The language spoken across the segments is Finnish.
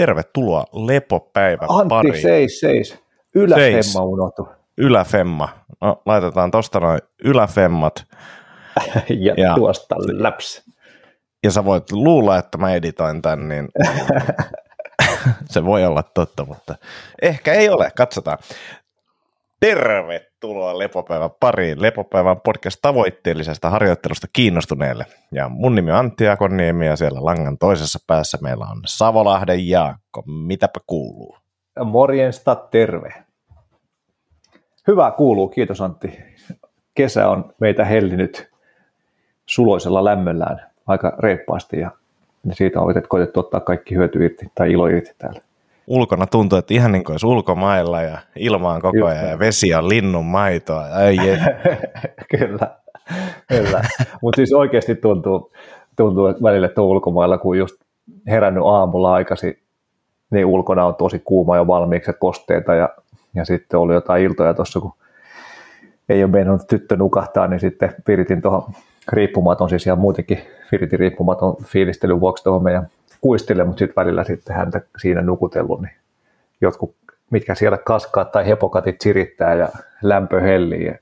tervetuloa lepopäivän Antti, pariin. seis, seis. Yläfemma unohtu. Yläfemma. No, laitetaan tosta noin yläfemmat. ja, ja tuosta läps. Ja sä voit luulla, että mä editoin tän, niin se voi olla totta, mutta ehkä ei ole. Katsotaan. Tervetuloa Lepopäivän pariin. Lepopäivän podcast tavoitteellisesta harjoittelusta kiinnostuneelle. Ja mun nimi on Antti Akoniemi ja siellä langan toisessa päässä meillä on Savolahden Jaakko. Mitäpä kuuluu? Morjensta, terve. Hyvä kuuluu, kiitos Antti. Kesä on meitä hellinyt suloisella lämmöllään aika reippaasti ja siitä on koitettu ottaa kaikki hyöty irti tai ilo irti täällä ulkona tuntuu, että ihan niin kuin olisi ulkomailla ja ilma on koko ajan ja vesi on linnun maitoa. Ai kyllä, kyllä. mutta siis oikeasti tuntuu, tuntuu että välillä, on ulkomailla, kun just herännyt aamulla aikaisin, niin ulkona on tosi kuuma jo valmiiksi kosteita ja, ja sitten oli jotain iltoja tuossa, kun ei ole mennyt tyttö nukahtaa, niin sitten viritin tuohon riippumaton, siis ihan muutenkin viritin riippumaton fiilistelyn vuoksi tuohon meidän kuistille, mutta sitten välillä sitten häntä siinä nukutellut, niin jotkut, mitkä siellä kaskaat tai hepokatit sirittää ja lämpö hellii,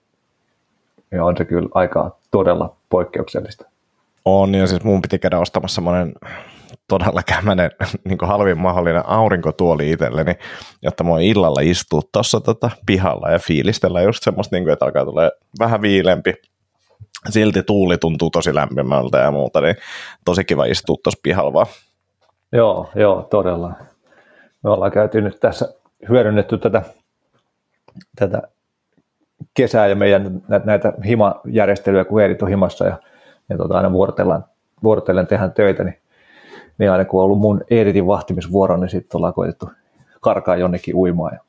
ja, on se kyllä aika todella poikkeuksellista. On, ja siis mun piti käydä ostamassa semmoinen todella kämmäinen niin halvin mahdollinen aurinkotuoli itselleni, jotta mä illalla istua tuossa tota pihalla ja fiilistellä just semmoista, niin kuin, että alkaa tulee vähän viilempi, silti tuuli tuntuu tosi lämpimältä ja muuta, niin tosi kiva istua tuossa pihalla vaan Joo, joo, todella. Me ollaan käyty nyt tässä, hyödynnetty tätä, tätä kesää ja meidän näitä himajärjestelyjä, kun Eerit on himassa ja, ja tota, aina vuorotellaan, vuorotellen tehdään töitä, niin, niin aina kun on ollut mun Eeritin vahtimisvuoro, niin sitten ollaan koitettu karkaa jonnekin uimaan ja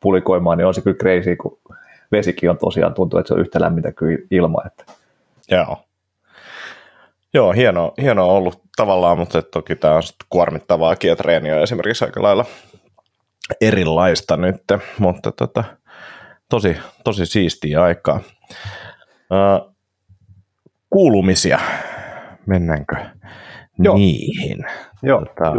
pulikoimaan, niin on se kyllä crazy, kun vesikin on tosiaan, tuntuu, että se on yhtä lämmintä kuin ilma. Että. Joo. Joo, hieno, hieno ollut tavallaan, mutta toki tämä on kuormittavaa treeniä esimerkiksi aika lailla erilaista nyt, mutta tota, tosi, tosi siistiä aikaa. Uh, kuulumisia, mennäänkö Joo. niihin? Joo, tota,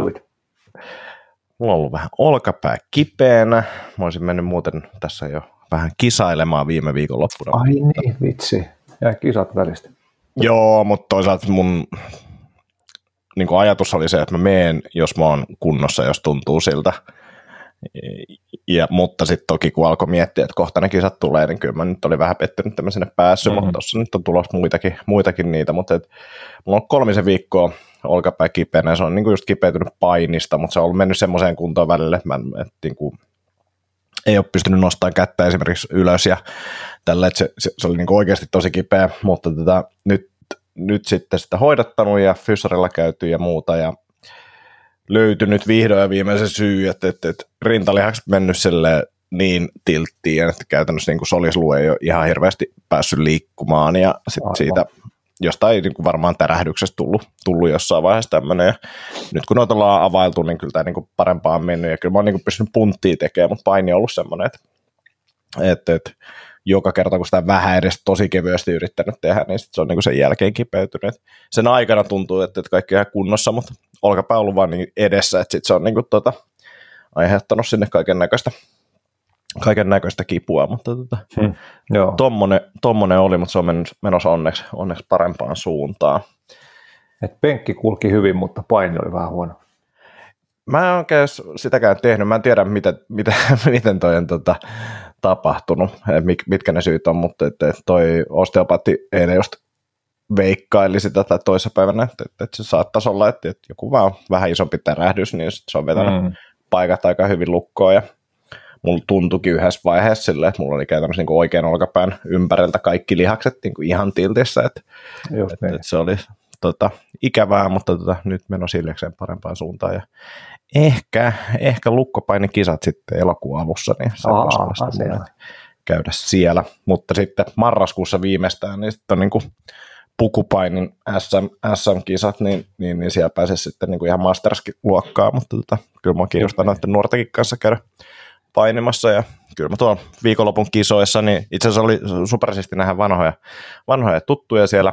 Mulla on ollut vähän olkapää kipeänä. Mä olisin mennyt muuten tässä jo vähän kisailemaan viime viikon loppuna. Ai niin, vitsi. Ja kisat välistä. Joo, mutta toisaalta mun niin kuin ajatus oli se, että mä meen, jos mä oon kunnossa, jos tuntuu siltä. Ja, mutta sitten toki kun alkoi miettiä, että kohta ne kisat tulee, niin kyllä mä nyt olin vähän pettynyt, että mä sinne päässyt, mm-hmm. mutta tuossa nyt on tulossa muitakin, muitakin niitä, mutta et, mulla on kolmisen viikkoa olkapää kipeänä, se on niin kuin just kipeytynyt painista, mutta se on ollut mennyt semmoiseen kuntoon välille, että, mä, että niin kuin, ei ole pystynyt nostamaan kättä esimerkiksi ylös ja tällä, että se, se, se oli niin kuin oikeasti tosi kipeä, mutta tätä, tota, nyt, nyt sitten sitä hoidattanut ja fysarilla käyty ja muuta ja löytynyt vihdoin ja viimeisen syy, että, että, että rintalihakset mennyt niin tilttiin, että käytännössä niin solisluu ei ole ihan hirveästi päässyt liikkumaan ja sit siitä jostain niin kuin varmaan tärähdyksestä tullut, tullut jossain vaiheessa tämmöinen. Nyt kun noita ollaan availtu, niin kyllä tämä niin kuin parempaan mennyt ja kyllä mä oon niin kuin pystynyt punttia tekemään, mutta paini on ollut semmoinen, että, että, että joka kerta, kun sitä vähän edes tosi kevyesti yrittänyt tehdä, niin sit se on niin kuin sen jälkeen kipeytynyt. Sen aikana tuntuu, että, että kaikki on ihan kunnossa, mutta olkapää ollut vaan niin edessä, että sit se on niin kuin tota, aiheuttanut sinne kaiken näköistä kaiken näköistä kipua, mutta tota, hmm, joo. Tommonen, tommonen, oli, mutta se on menossa onneksi, onneksi parempaan suuntaan. Et penkki kulki hyvin, mutta paini oli vähän huono. Mä en oikein sitäkään tehnyt, mä en tiedä mitä, mitä, miten toi on tota, tapahtunut, mitkä ne syyt on, mutta että toi osteopaatti eilen just veikkaili sitä tai toisessa päivänä, että, että se saattaisi olla, että, että joku vaan vähän isompi tärähdys, niin se on vetänyt mm. paikat aika hyvin lukkoon ja mulla tuntuikin yhdessä vaiheessa silleen, että mulla oli käytännössä niin oikein olkapään ympäriltä kaikki lihakset niin kuin ihan tiltissä, että, että, niin. että se oli tota, ikävää, mutta tota, nyt meno siljekseen parempaan suuntaan. Ja ehkä, ehkä lukkopainikisat sitten elokuun alussa, niin se Aa, käydä siellä, mutta sitten marraskuussa viimeistään, niin sitten on niin kuin pukupainin SM, SM-kisat, niin, niin, niin siellä pääsee sitten niin kuin ihan masters-luokkaa, mutta tota, kyllä mä kiinnostaa näiden nuortenkin kanssa käydä painimassa ja kyllä mä tuon viikonlopun kisoissa, niin itse asiassa oli supersisti nähdä vanhoja, vanhoja tuttuja siellä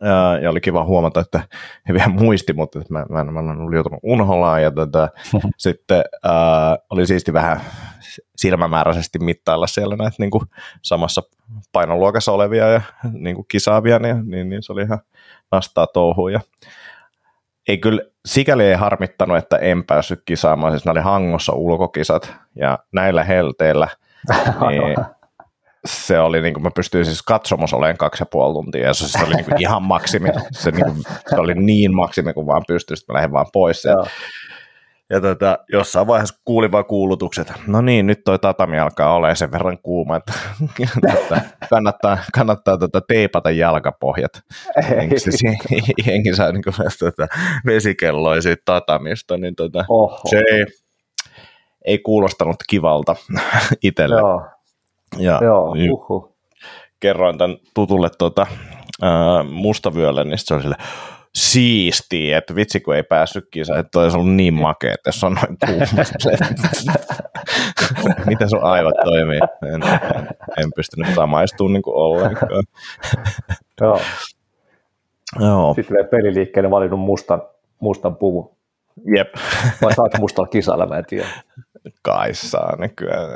Ja, ja oli kiva huomata, että he vielä muisti, mutta että mä, mä, mä en ollut joutunut unholaan. Ja tota, sitten ää, oli siisti vähän silmämääräisesti mittailla siellä näitä niin kuin samassa painoluokassa olevia ja niin kuin kisaavia, niin, niin, niin se oli ihan nastaa touhuun. Ja ei kyllä, sikäli ei harmittanut, että en päässyt kisaamaan, siis ne oli Hangossa ulkokisat ja näillä helteillä niin se oli, niin kuin mä pystyin siis katsomassa olemaan kaksi ja puoli tuntia, ja se, se oli niin kuin ihan maksimi, se, niin kuin, se oli niin maksimi kuin vaan pystyi, sitten mä lähdin vaan pois. Ja, ja tota, jossain vaiheessa kuulin vaan kuulutukset, no niin, nyt toi tatami alkaa olemaan sen verran kuuma, että tota, kannattaa, kannattaa tota, teipata jalkapohjat. Henki saa niin kuin, tota, vesikelloja siitä tatamista, niin tota, se ei, ei kuulostanut kivalta itselle. Joo. Ja Joo, uhuh. kerroin tämän tutulle tuota, ää, mustavyölle, niin se oli sille, siistiä, että vitsi kun ei päässyt kisaan, että olisi ollut niin makea, että jos on noin. Miten sun aivot toimii? En, en, en pystynyt samaistumaan niin ollenkaan. Joo. Joo. Sitten vielä peliliikkeelle valinnut mustan, mustan puvun. Jep. Vai saat mustalla kisalla, mä en tiedä. Kai saa nykyään.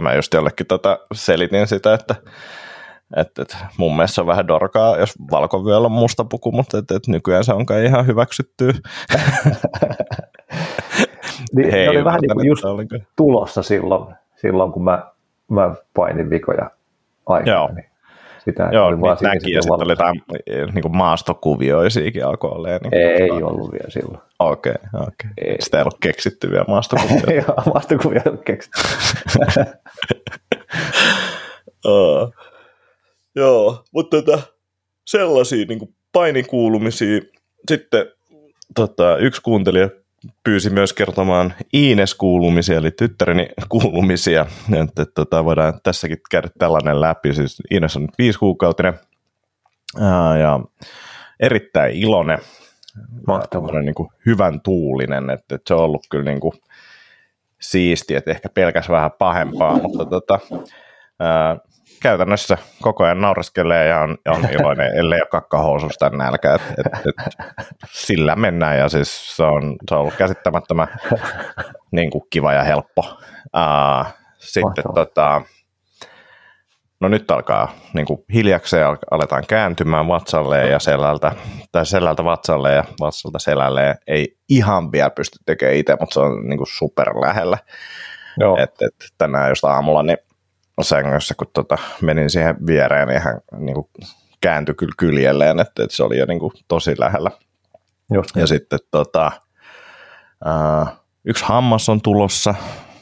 Mä just jollekin tota selitin sitä, että et, et, mun mielestä se on vähän dorkaa, jos valkovyöllä on musta puku, mutta et, et nykyään se on kai ihan hyväksyttyä. niin, Hei, oli vähän niin kuin just oliko. tulossa silloin, silloin, kun mä, mä painin vikoja aikana. Joo. Niin sitä Joo, oli niin näki, ja sitten oli jotain niin kuin maastokuvioisiakin alkoi olemaan. Niin ei, ei ollut vielä silloin. Okei, okay, okei. Okay. Sitä ei ollut keksitty vielä maastokuvia. Joo, maastokuvia ei ollut keksitty. uh, joo, mutta tota, sellaisia niin kuin painikuulumisia. Sitten tota, yksi kuuntelija pyysi myös kertomaan Iines-kuulumisia, eli tyttäreni kuulumisia, että, että tota, voidaan tässäkin käydä tällainen läpi. Siis Iines on nyt viisi kuukautinen ää, ja erittäin iloinen, niin kuin hyvän tuulinen, että, että se on ollut kyllä niin kuin siistiä, että ehkä pelkäs vähän pahempaa, mutta tota, ää, käytännössä koko ajan naureskelee ja on, on iloinen, ellei ole kakkahoususta nälkä. Et, et, et, sillä mennään ja siis se on, se on ollut käsittämättömän niin kuin kiva ja helppo. Uh, sitten tota, no nyt alkaa niin kuin hiljakseen aletaan kääntymään vatsalle ja selältä, tai selältä vatsalle ja vatsalta selälle. Ei ihan vielä pysty tekemään itse, mutta se on niin kuin super lähellä. Joo. Et, et, tänään just aamulla niin sängyssä, kun tota, menin siihen viereen, niin hän niin kuin, kääntyi kyllä kyljelleen, että, että se oli jo niin kuin, tosi lähellä. Just niin. Ja sitten tota, uh, yksi hammas on tulossa.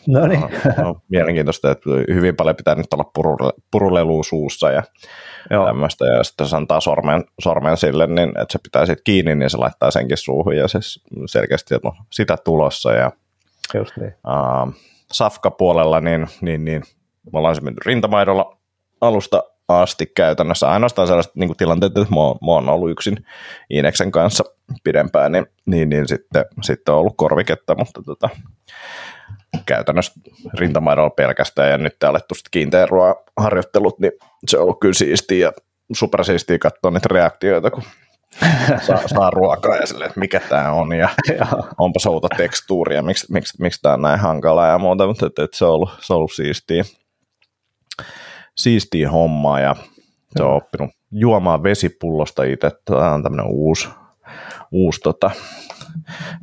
No niin. No, mielenkiintoista, että hyvin paljon pitää nyt olla purule, purulelua suussa ja Joo. tämmöistä. Ja sitten jos antaa sormen, sormen sille, niin että se pitää sitten kiinni, niin se laittaa senkin suuhun. Ja se selkeästi on sitä tulossa. Ja, Just niin. Uh, Safka-puolella, niin, niin, niin me ollaan se mennyt rintamaidolla alusta asti käytännössä. Ainoastaan sellaiset niin tilanteet, että mä, mä oon ollut yksin Ineksen kanssa pidempään, niin, niin, niin sitten, sitten on ollut korviketta, mutta tota, käytännössä rintamaidolla pelkästään. Ja nyt alettu sitten kiinteän harjoittelut, niin se on ollut kyllä siistiä ja supersiistiä katsoa niitä reaktioita, kun saa, saa ruokaa ja sille, että mikä tämä on ja onpa souta tekstuuria, miksi, miksi, miksi tämä on näin hankalaa ja muuta, mutta että, että se, on ollut, se on ollut siistiä siistiä hommaa ja se on oppinut juomaan vesipullosta itse. Tämä on tämmöinen uusi, uusi tota,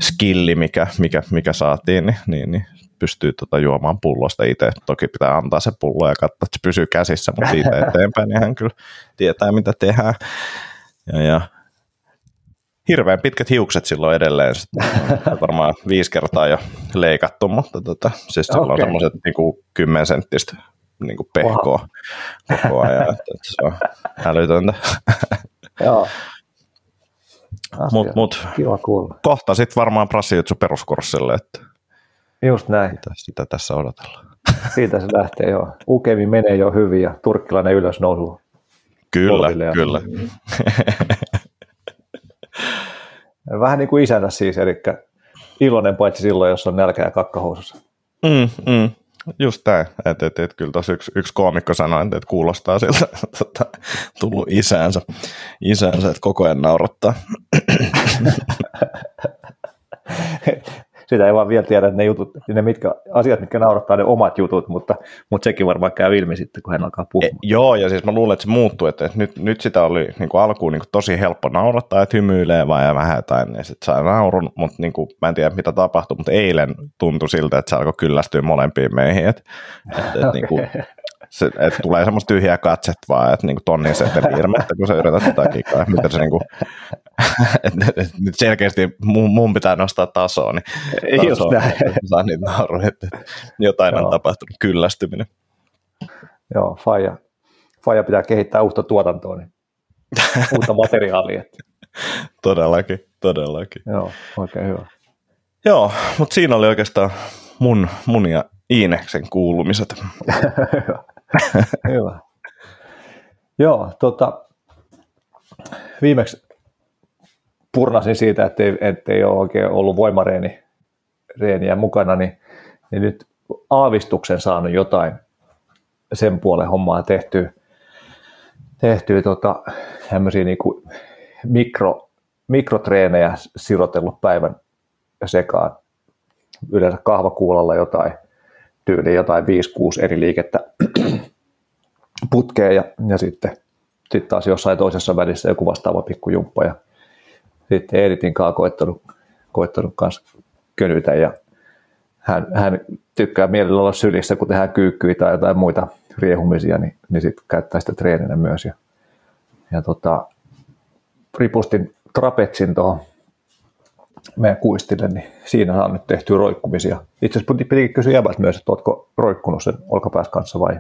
skilli, mikä, mikä, mikä saatiin, niin, niin, niin pystyy tota juomaan pullosta itse. Toki pitää antaa se pullo ja katsoa, että se pysyy käsissä, mutta siitä eteenpäin niin hän kyllä tietää, mitä tehdään. Ja, ja hirveän pitkät hiukset silloin edelleen. Sitten varmaan viisi kertaa jo leikattu, mutta tota, siis okay. on semmoiset niin 10 senttistä niin kuin pehkoa wow. koko ajan. Että, se on älytöntä. Joo. Mut, mut, Kiva kuulla. Kohta sitten varmaan Brassijutsu peruskurssille, että Just näin. Sitä, sitä tässä odotellaan. Siitä se lähtee jo. Ukemi menee jo hyvin ja turkkilainen ylös nousu. Kyllä, kyllä. Vähän niin kuin isänä siis, eli iloinen paitsi silloin, jos on nälkä ja kakkahousussa. Mm, mm. Just tämä, että et, et, kyllä tuossa yksi, yksi koomikko sanoi, että et kuulostaa siltä, että tullut isäänsä, isäänsä, että koko ajan naurattaa. sitä ei vaan vielä tiedä, että ne, jutut, ne mitkä, asiat, mitkä naurattaa, ne omat jutut, mutta, mutta sekin varmaan käy ilmi sitten, kun hän alkaa puhumaan. E, joo, ja siis mä luulen, että se muuttuu, että nyt, nyt sitä oli niin kuin alkuun niin kuin tosi helppo naurattaa, että hymyilee vaan ja vähän jotain, ja sitten saa naurun, mutta niin kuin, mä en tiedä, mitä tapahtui, mutta eilen tuntui siltä, että se alkoi kyllästyä molempiin meihin, että, että, että okay. niin kuin, se, että tulee semmoista tyhjää katset vaan, että niin kuin tonnin seteli ilmettä, kun sä yrität tätä kikaa, mitä se niin kuin, että, että nyt selkeästi mun, mun pitää nostaa tasoa, niin tasoa, Just näin. saa niitä nauruja, että jotain Joo. on tapahtunut, kyllästyminen. Joo, Faija, Faija pitää kehittää uutta tuotantoa, niin uutta materiaalia. todellakin, todellakin. Joo, oikein hyvä. Joo, mutta siinä oli oikeastaan mun, mun ja Iineksen kuulumiset. hyvä. Joo, tota, viimeksi purnasin siitä, ettei, ettei ole oikein ollut voimareeni reeniä mukana, niin, niin nyt aavistuksen saanut jotain sen puolen hommaa tehtyä, tehtyä tota, tämmöisiä niin mikro, mikrotreenejä sirotellut päivän sekaan. Yleensä kahvakuulalla jotain tyyli jotain 5-6 eri liikettä putkeen ja, ja sitten, sitten taas jossain toisessa välissä joku vastaava pikkujumppa ja sitten Editin kanssa koittanut, koittanut kanssa könytä ja hän, hän tykkää mielellä olla sylissä, kun tehdään kyykkyä tai jotain muita riehumisia, niin, niin sitten käyttää sitä treeninä myös. Ja, ja tota, ripustin trapetsin tuohon meidän kuistille, niin siinä on nyt tehty roikkumisia. Itse asiassa pitikin kysyä jäbältä myös, että oletko roikkunut sen olkapäässä kanssa vai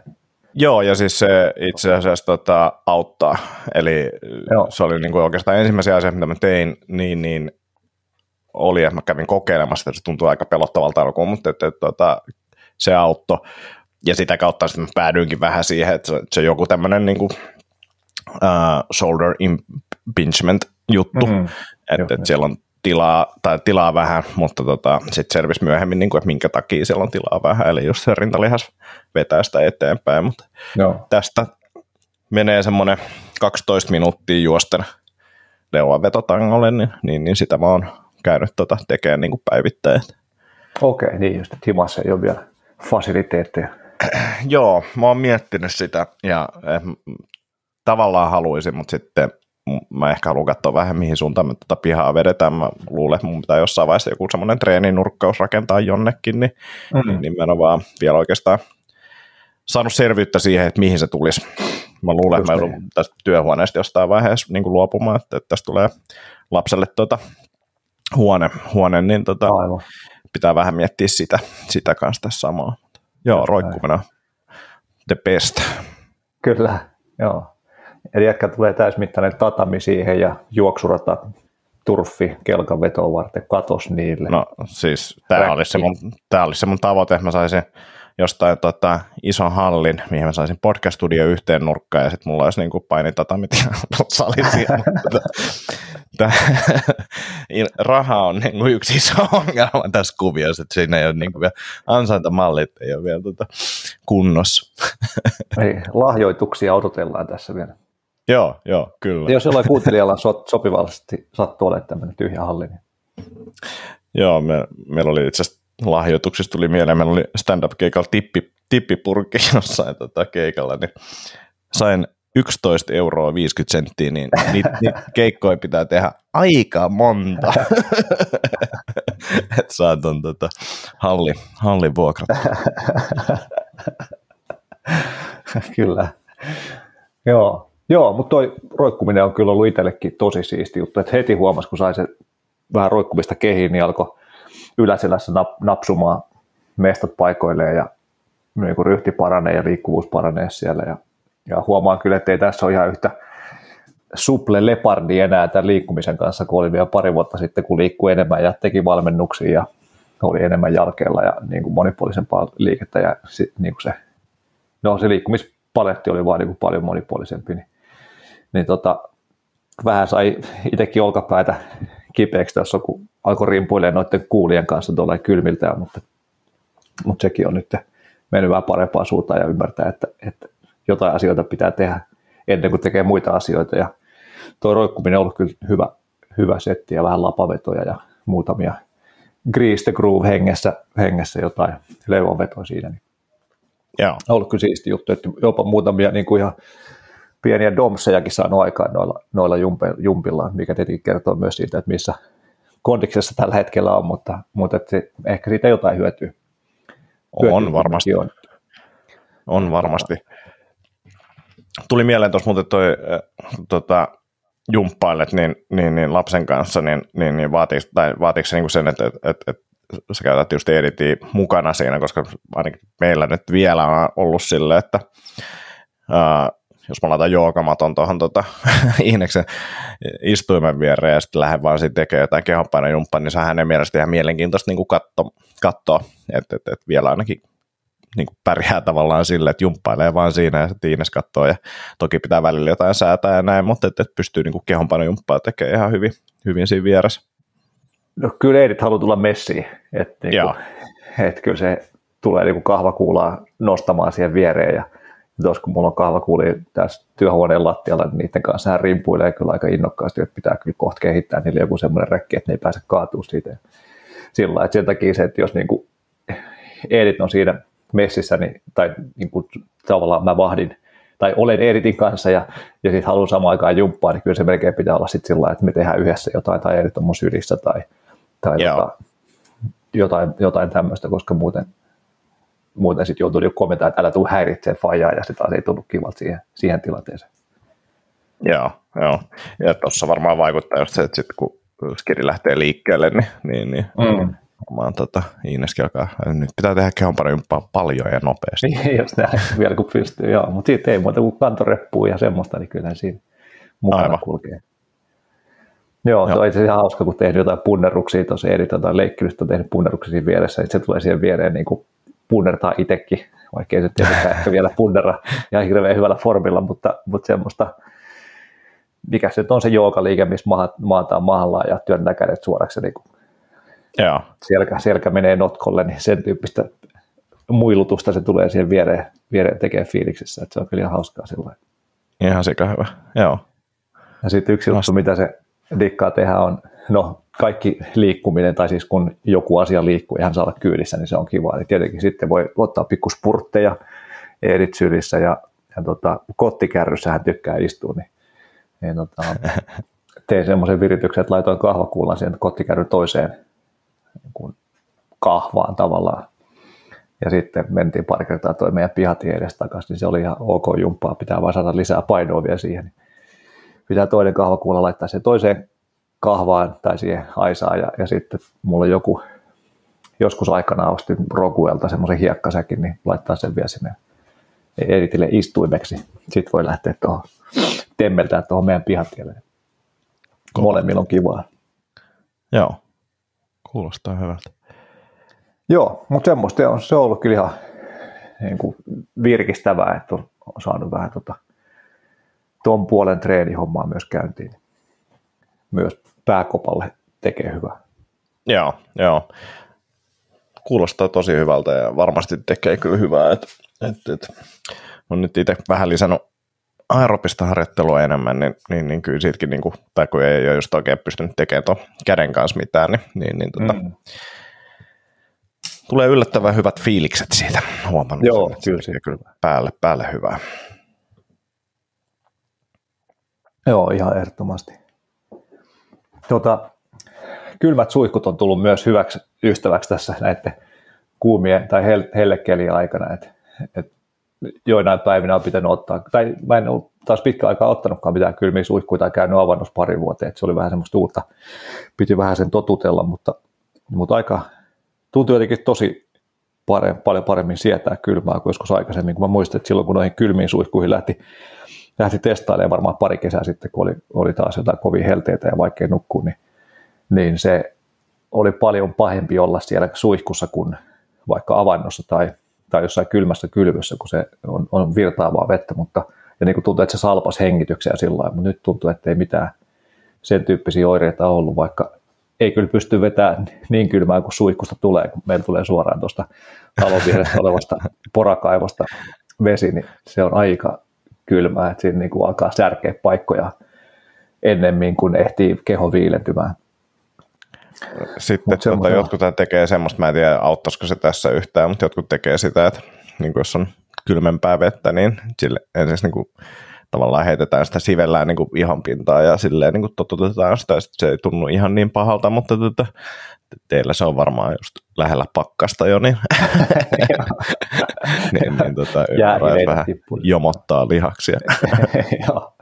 Joo, ja siis se itse asiassa tota, auttaa. Eli Joo. se oli niin kuin oikeastaan ensimmäisiä asia, mitä mä tein, niin, niin oli, että mä kävin kokeilemassa, että se tuntui aika pelottavalta alkuun, mutta että, että, että tota, se auttoi. Ja sitä kautta sitten mä päädyinkin vähän siihen, että se, se joku tämmöinen niin kuin, uh, shoulder impingement juttu, mm-hmm. että, että siellä on tilaa, tai tilaa vähän, mutta tota, sitten selvisi myöhemmin, niin kuin, että minkä takia siellä on tilaa vähän, eli just se rintalihas vetää sitä eteenpäin, mutta Joo. tästä menee semmoinen 12 minuuttia juosten leuanvetotangolle, niin, niin, niin, sitä mä oon käynyt tota tekemään niin kuin päivittäin. Okei, okay, niin just, että himassa ei ole vielä fasiliteetteja. Joo, mä oon miettinyt sitä ja eh, tavallaan haluaisin, mutta sitten mä ehkä haluan katsoa vähän mihin suuntaan me tätä pihaa vedetään. Mä luulen, että mun pitää jossain vaiheessa joku semmoinen treeninurkkaus rakentaa jonnekin, niin, mm. niin, mä en ole vaan vielä oikeastaan saanut selvyyttä siihen, että mihin se tulisi. Mä luulen, että mä joudun niin. tästä työhuoneesta jostain vaiheessa niin kuin luopumaan, että, että tästä tulee lapselle tuota huone, huone niin tota, pitää vähän miettiä sitä, sitä kanssa tässä samaa. Joo, roikkuminen the best. Kyllä, joo. Eli ehkä tulee täysmittainen tatami siihen ja juoksurata turfi kelkan vetoa varten katos niille. No siis tämä olisi, se mun, tämä olisi se mun tavoite, että mä saisin jostain tota, ison hallin, mihin mä saisin podcast-studio yhteen nurkkaan ja sitten mulla olisi niin painitatamit ja sali siellä. raha on niin kuin yksi iso ongelma tässä kuviossa, että siinä ei ole niin kuin vielä ansaintamallit ei ole vielä tuota kunnossa. ei, lahjoituksia odotellaan tässä vielä. Joo, joo, kyllä. Ja jos jollain kuuntelijalla so, sopivasti sattuu olemaan tämmöinen tyhjä halli. Niin... Joo, me, meillä oli itse asiassa lahjoituksista tuli mieleen, meillä oli stand-up-keikalla tippi, tippipurkki jossain tota keikalla, niin sain 11 euroa 50 senttiä, niin niitä niit keikkoja pitää tehdä aika monta, että saa ton tota, halli, hallin vuokrat. Kyllä. Joo, Joo, mutta toi roikkuminen on kyllä ollut itsellekin tosi siisti juttu, että heti huomasi, kun sai se vähän roikkumista kehiin, niin alkoi yläselässä nap, napsumaan mestat paikoilleen ja niin kuin ryhti paranee ja liikkuvuus paranee siellä. Ja, ja huomaan kyllä, että ei tässä ole ihan yhtä suple lepardi enää tämän liikkumisen kanssa, kun oli vielä pari vuotta sitten, kun liikkui enemmän ja teki valmennuksia ja oli enemmän jalkeella ja niin kuin monipuolisempaa liikettä ja sit, niin kuin se, no se liikkumispaletti oli vaan niin kuin paljon monipuolisempi, niin niin tota, vähän sai itsekin olkapäätä kipeäksi tässä, kun alkoi rimpuilemaan noiden kuulien kanssa tuolla kylmiltä, mutta, mutta sekin on nyt mennyt vähän parempaan suuntaan ja ymmärtää, että, että jotain asioita pitää tehdä ennen kuin tekee muita asioita. Ja tuo roikkuminen on ollut kyllä hyvä, hyvä setti ja vähän lapavetoja ja muutamia Grease the Groove hengessä, hengessä jotain leuanvetoa siinä. Niin Joo. On ollut kyllä siisti juttu, että jopa muutamia niin kuin ihan pieniä domsejakin saanut aikaan noilla, noilla jumpilla, mikä tietenkin kertoo myös siitä, että missä kondiksessa tällä hetkellä on, mutta, mutta että se, ehkä siitä jotain hyötyy. hyötyy on varmasti. On. on varmasti. Tuli mieleen tuossa muuten toi äh, tota, jumppailet niin, niin, niin, lapsen kanssa, niin, niin, niin vaatiiko, tai vaatiiko se niin sen, että, että, että, että sä käytät just editia mukana siinä, koska ainakin meillä nyt vielä on ollut silleen, että ää, jos mä laitan joogamaton tuohon tota, Iineksen istuimen viereen ja sitten lähden vaan sitten tekemään jotain kehonpainojumppaa, niin se on hänen mielestä ihan mielenkiintoista niin katsoa, katsoa että et, et vielä ainakin niin kuin pärjää tavallaan sille, että jumppailee vaan siinä ja sitten Iines katsoo ja toki pitää välillä jotain säätää ja näin, mutta että et pystyy niin kehonpainojumppaa tekemään ihan hyvin, hyvin siinä vieressä. No kyllä Eidit haluaa tulla messiin, että niin et kyllä se tulee niin kahvakuulaa nostamaan siihen viereen ja tuossa kun mulla on kahvakuuli tässä työhuoneen lattialla, niin niiden kanssa hän rimpuilee kyllä aika innokkaasti, että pitää kyllä kohta kehittää niille joku semmoinen rekki, että ne ei pääse kaatuu siitä. Sillä että sen takia se, että jos niin kuin Edit on siinä messissä, niin, tai niin kuin, tavallaan mä vahdin, tai olen Editin kanssa ja, ja sitten haluan samaan aikaan jumppaa, niin kyllä se melkein pitää olla sitten sillä että me tehdään yhdessä jotain, tai Edit on mun sylissä, tai, tai tota, jotain, jotain tämmöistä, koska muuten, muuten sitten joutuu niinku kommentaa, että älä tule häiritsee fajaa, ja sitten taas ei tullut kivalta siihen, siihen tilanteeseen. Joo, joo. Ja tuossa varmaan vaikuttaa just se, että sitten kun skiri lähtee liikkeelle, niin, niin, niin mm. Varmaan tota, Iineskin alkaa, nyt pitää tehdä kehonparjumppaa paljon ja nopeasti. Niin, jos näin, vielä kun pystyy, joo. Mutta siitä ei muuta kuin kantoreppuu ja semmoista, niin kyllä siinä mukana Aivan. kulkee. Joo, Joo. se on itse asiassa hauska, kun tehdään jotain punnerruksia tuossa eri tota, leikkelystä on tehnyt punnerruksia siinä vieressä, niin se tulee siihen viereen niin kuin punnertaa itsekin, vaikka ei se tietenkään ehkä vielä punnera ihan hirveän hyvällä formilla, mutta, mutta semmoista, mikä se on se joogaliike, missä maataan mahallaan ja työntää kädet suoraksi niin kuin Joo. Selkä, selkä menee notkolle, niin sen tyyppistä muilutusta se tulee siihen viereen, viereen tekee fiiliksissä, että se on kyllä ihan hauskaa sillä Ihan sekä hyvä, joo. Ja sitten yksi juttu, mitä se dikkaa tehdä on, no kaikki liikkuminen, tai siis kun joku asia liikkuu ja hän saa olla kyydissä, niin se on kiva. Niin tietenkin sitten voi ottaa pikku spurtteja Edit sylissä ja, ja tota, kottikärryssä hän tykkää istua, niin, niin tota, tein semmoisen virityksen, että laitoin kahvakuulan siihen kottikärryn toiseen niin kuin kahvaan tavallaan. Ja sitten mentiin pari kertaa toi meidän pihatie edes takaisin, niin se oli ihan ok jumppaa, pitää vaan saada lisää painoa vielä siihen. Pitää toinen kahvakuula laittaa se toiseen kahvaan tai siihen aisaan ja, ja sitten mulla joku joskus aikana ostin Rokuelta semmoisen hiekkasäkin, niin laittaa sen vielä sinne eritille istuimeksi. Sitten voi lähteä tuohon temmeltää tuohon meidän pihatielle. Molemmilla on kivaa. Joo. Kuulostaa hyvältä. Joo, mutta semmoista on, se on ollut kyllä ihan niin kuin virkistävää, että on, saanut vähän tota, tuon puolen treenihommaa myös käyntiin. Myös pääkopalle tekee hyvää. Joo, joo. Kuulostaa tosi hyvältä ja varmasti tekee kyllä hyvää. Et, et, et. Olen nyt itse vähän lisännyt aerobista harjoittelua enemmän, niin, niin, niin kyllä siitäkin, niin kuin, tai kun ei ole just oikein pystynyt tekemään tuon käden kanssa mitään, niin, niin, niin tota, mm. tulee yllättävän hyvät fiilikset siitä. Huomannut Joo, sen, kyllä, se kyllä päälle, päälle hyvää. Joo, ihan ehdottomasti. Tota, kylmät suihkut on tullut myös hyväksi ystäväksi tässä näiden kuumien tai hellekelien aikana. Et, et joinain päivinä on pitänyt ottaa, tai mä en ole taas pitkä aikaa ottanutkaan mitään kylmiä suihkuja tai käynyt avannus pari vuoteen, että se oli vähän semmoista uutta, piti vähän sen totutella, mutta, mutta aika tuntui jotenkin tosi pare, paljon paremmin sietää kylmää kuin joskus aikaisemmin, kun mä muistan, että silloin kun noihin kylmiin suihkuihin lähti, lähti testailemaan varmaan pari kesää sitten, kun oli, oli taas jotain kovin helteitä ja vaikea nukkua, niin, niin se oli paljon pahempi olla siellä suihkussa kuin vaikka avannossa tai tai jossain kylmässä kylvyssä, kun se on, on virtaavaa vettä, mutta ja niin kuin tuntuu, että se salpas hengityksiä sillä lailla, mutta nyt tuntuu, että ei mitään sen tyyppisiä oireita ollut, vaikka ei kyllä pysty vetämään niin kylmää kuin suihkusta tulee, kun meillä tulee suoraan tuosta talon vieressä olevasta porakaivosta vesi, niin se on aika kylmää, että siinä niin kuin alkaa särkeä paikkoja ennemmin kuin ehtii keho viilentymään. Sitten tota, jotkut tekee semmoista, mä en tiedä auttaisiko se tässä yhtään, mutta jotkut tekee sitä, että niin jos on kylmempää vettä, niin sille ensin niin kuin, tavallaan heitetään sitä sivellään niin kuin ihon pintaa ja silleen niin kuin totutetaan sitä, se ei tunnu ihan niin pahalta, mutta tota, teillä se on varmaan just lähellä pakkasta jo, niin, niin, niin tota, vähän tippuu. jomottaa lihaksia. Joo,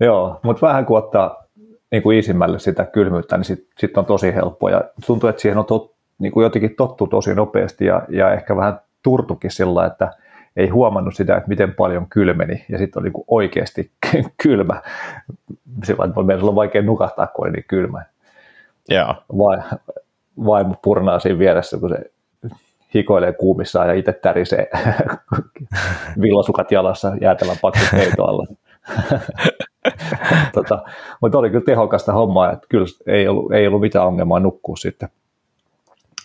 Joo mutta vähän kun ottaa niin kuin isimmälle sitä kylmyyttä, niin sitten sit on tosi helppo ja tuntuu, että siihen on tot, niin kuin jotenkin tottu tosi nopeasti ja, ja ehkä vähän turtukin sillä, että ei huomannut sitä, että miten paljon kylmeni ja sitten oli niin oikeasti kylmä. Sillä että meillä on vaikea nukahtaa, kun oli niin kylmä. Yeah. Vai, vaimo purnaa siinä vieressä, kun se hikoilee kuumissaan ja itse tärisee villasukat jalassa jäätelän pakko alla. tota, mutta oli kyllä tehokasta hommaa, että kyllä ei ollut, ei ollut mitään ongelmaa nukkua sitten,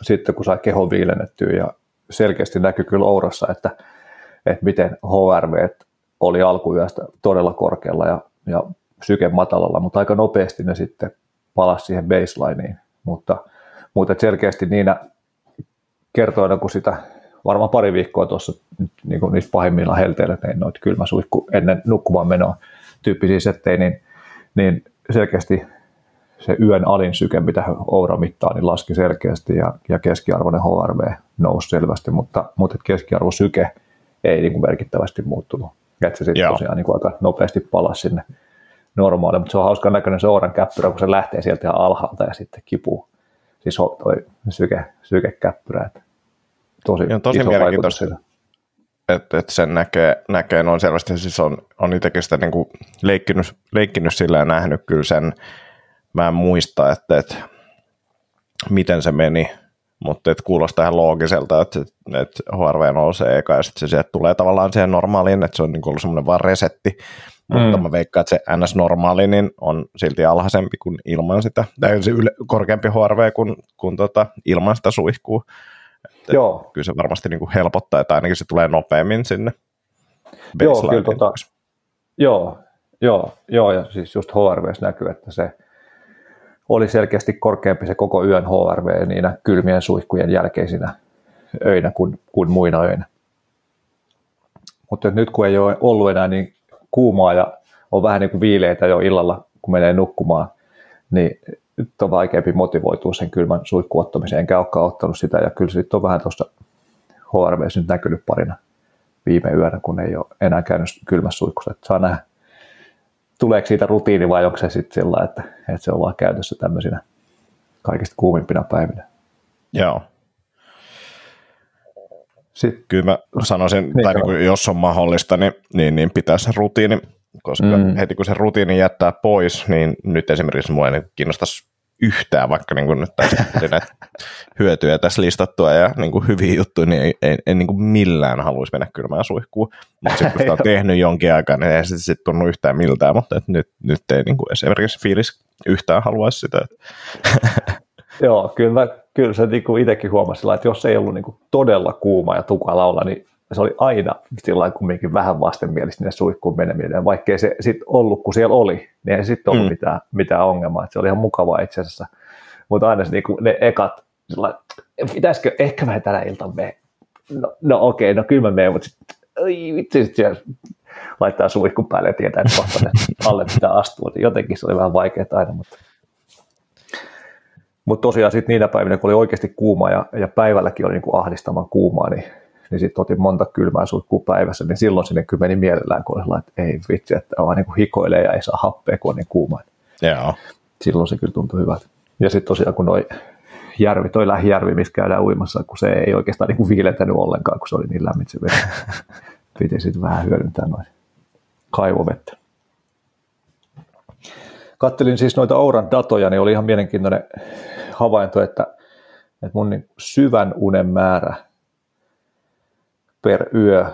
sitten kun sai keho viilennettyä ja selkeästi näkyi kyllä Ourassa, että, että miten HRV oli alkuyöstä todella korkealla ja, ja syke matalalla, mutta aika nopeasti ne sitten palasi siihen baselineen, mutta, mutta selkeästi niinä kertoina, kun sitä varmaan pari viikkoa tuossa niin kuin niissä pahimmilla helteillä tein noita kylmäsuihku ennen nukkumaan menoa tyyppisiä settejä, niin, niin selkeästi se yön alin syke, mitä Oura mittaa, niin laski selkeästi ja, ja keskiarvoinen HRV nousi selvästi, mutta, mutta keskiarvo syke ei niin kuin merkittävästi muuttunut. Että se sitten tosiaan niin kuin aika nopeasti palasi sinne normaaliin, mutta se on hauskan näköinen se Ouran käppyrä, kun se lähtee sieltä ihan alhaalta ja sitten kipuu. Siis toi syke, sykekäppyrä. Että tosi, on tosi mielenkiintoista, että, että sen näkee, näkee noin selvästi. Siis on, on itsekin sitä niin kuin leikkinyt, leikkinyt sillä ja nähnyt kyllä sen, mä en muista, että, että miten se meni, mutta että kuulostaa ihan loogiselta, että, että HRV nousee eka ja sitten se tulee tavallaan siihen normaaliin, että se on niin ollut semmoinen vaan resetti, mutta mm. mä veikkaan, että se NS-normaali niin on silti alhaisempi kuin ilman sitä, tai se yle, korkeampi HRV kuin, kuin tota, ilman sitä suihkua. Että Joo. Kyllä se varmasti niin kuin helpottaa, että ainakin se tulee nopeammin sinne Joo, kyllä tota, joo, joo, joo, ja siis just HRVs näkyy, että se oli selkeästi korkeampi se koko yön HRV niinä kylmien suihkujen jälkeisinä öinä kuin, kuin muina öinä. Mutta nyt kun ei ole ollut enää niin kuumaa ja on vähän niin kuin viileitä jo illalla, kun menee nukkumaan, niin nyt on vaikeampi motivoitua sen kylmän suihkuottamiseen, enkä olekaan ottanut sitä, ja kyllä sitten on vähän tuossa HRV nyt näkynyt parina viime yönä, kun ei ole enää käynyt kylmässä suihkussa, että saa nähdä, tuleeko siitä rutiini vai onko se sitten sillä, että, että se on vaan käytössä tämmöisinä kaikista kuumimpina päivinä. Joo. Sitten, Kyllä mä sanoisin, niin, tai niin kuin, jos on mahdollista, niin, niin, niin pitäisi rutiini koska mm. heti kun se rutiini jättää pois, niin nyt esimerkiksi mua ei kiinnostaisi yhtään, vaikka niin kuin nyt tässä näitä hyötyjä tässä listattua ja niin kuin hyviä juttuja, niin ei, ei, ei niin kuin millään haluaisi mennä kylmään suihkuun. Mutta sitten kun sitä on tehnyt jonkin aikaa, niin ei se sitten tunnu yhtään miltään, mutta et nyt, nyt ei niin kuin esimerkiksi fiilis yhtään haluaisi sitä. Joo, kyllä, kyllä se niin kuin itsekin huomasi, että jos ei ollut niin kuin todella kuuma ja tukala olla, niin se oli aina sillä kumminkin vähän vastenmielistä ne suihkuun meneminen, vaikkei se sitten ollut, kun siellä oli, niin ei sitten ollut mm. mitään, mitään ongelmaa, että se oli ihan mukavaa itse asiassa, mutta aina se, niin kuin ne ekat, sillä, pitäisikö, ehkä mä tänä iltana mene, no, no okei, okay, no kyllä mä menen, mutta sitten, vitsi, sit siellä laittaa suihkun päälle ja tietää, että kohta alle pitää astua, jotenkin se oli vähän vaikeaa aina, mutta mutta tosiaan sitten niinä päivinä, kun oli oikeasti kuuma ja, ja päivälläkin oli niin kuin ahdistavan kuumaa, niin niin sitten otin monta kylmää suihkua päivässä, niin silloin sinne kyllä meni mielellään, kun oli että ei vitsi, että vaan niin kuin hikoilee ja ei saa happea, kun on niin kuuma. Joo. Silloin se kyllä tuntui hyvältä. Ja sitten tosiaan, kun noi järvi, toi lähijärvi, missä käydään uimassa, kun se ei oikeastaan niin kuin viilentänyt ollenkaan, kun se oli niin lämmin se vesi. Piti sitten vähän hyödyntää noin kaivovettä. Kattelin siis noita Ouran datoja, niin oli ihan mielenkiintoinen havainto, että, että mun niin syvän unen määrä per yö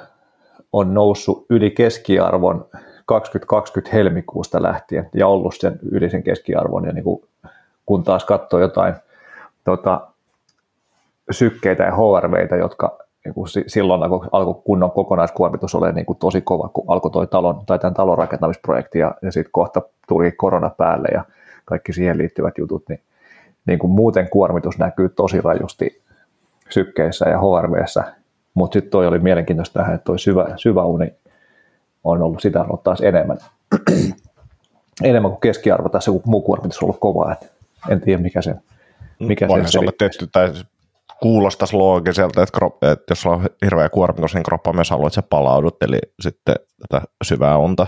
on noussut yli keskiarvon 2020 helmikuusta lähtien ja ollut sen yli sen keskiarvon. Ja niin kuin kun taas katsoo jotain tota, sykkeitä ja HRVitä, jotka niin kuin silloin alkoi alko kunnon kokonaiskuormitus olemaan niin kuin tosi kova, kun alkoi toi talon, tai tämän talon rakentamisprojekti, ja, ja sitten kohta tuli korona päälle ja kaikki siihen liittyvät jutut, niin, niin kuin muuten kuormitus näkyy tosi rajusti sykkeissä ja HRVssä, mutta sitten toi oli mielenkiintoista tähän, että toi syvä, syvä uni on ollut, sitä on ollut taas enemmän, enemmän kuin keskiarvo tässä, kun muu kuormitus on ollut kovaa, että en tiedä mikä se, mikä se, se olla tehty, tai kuulostaisi loogiselta, että, krop, että jos on hirveä kuormitus, niin kroppa myös haluaa, että se palaudut, eli sitten tätä syvää unta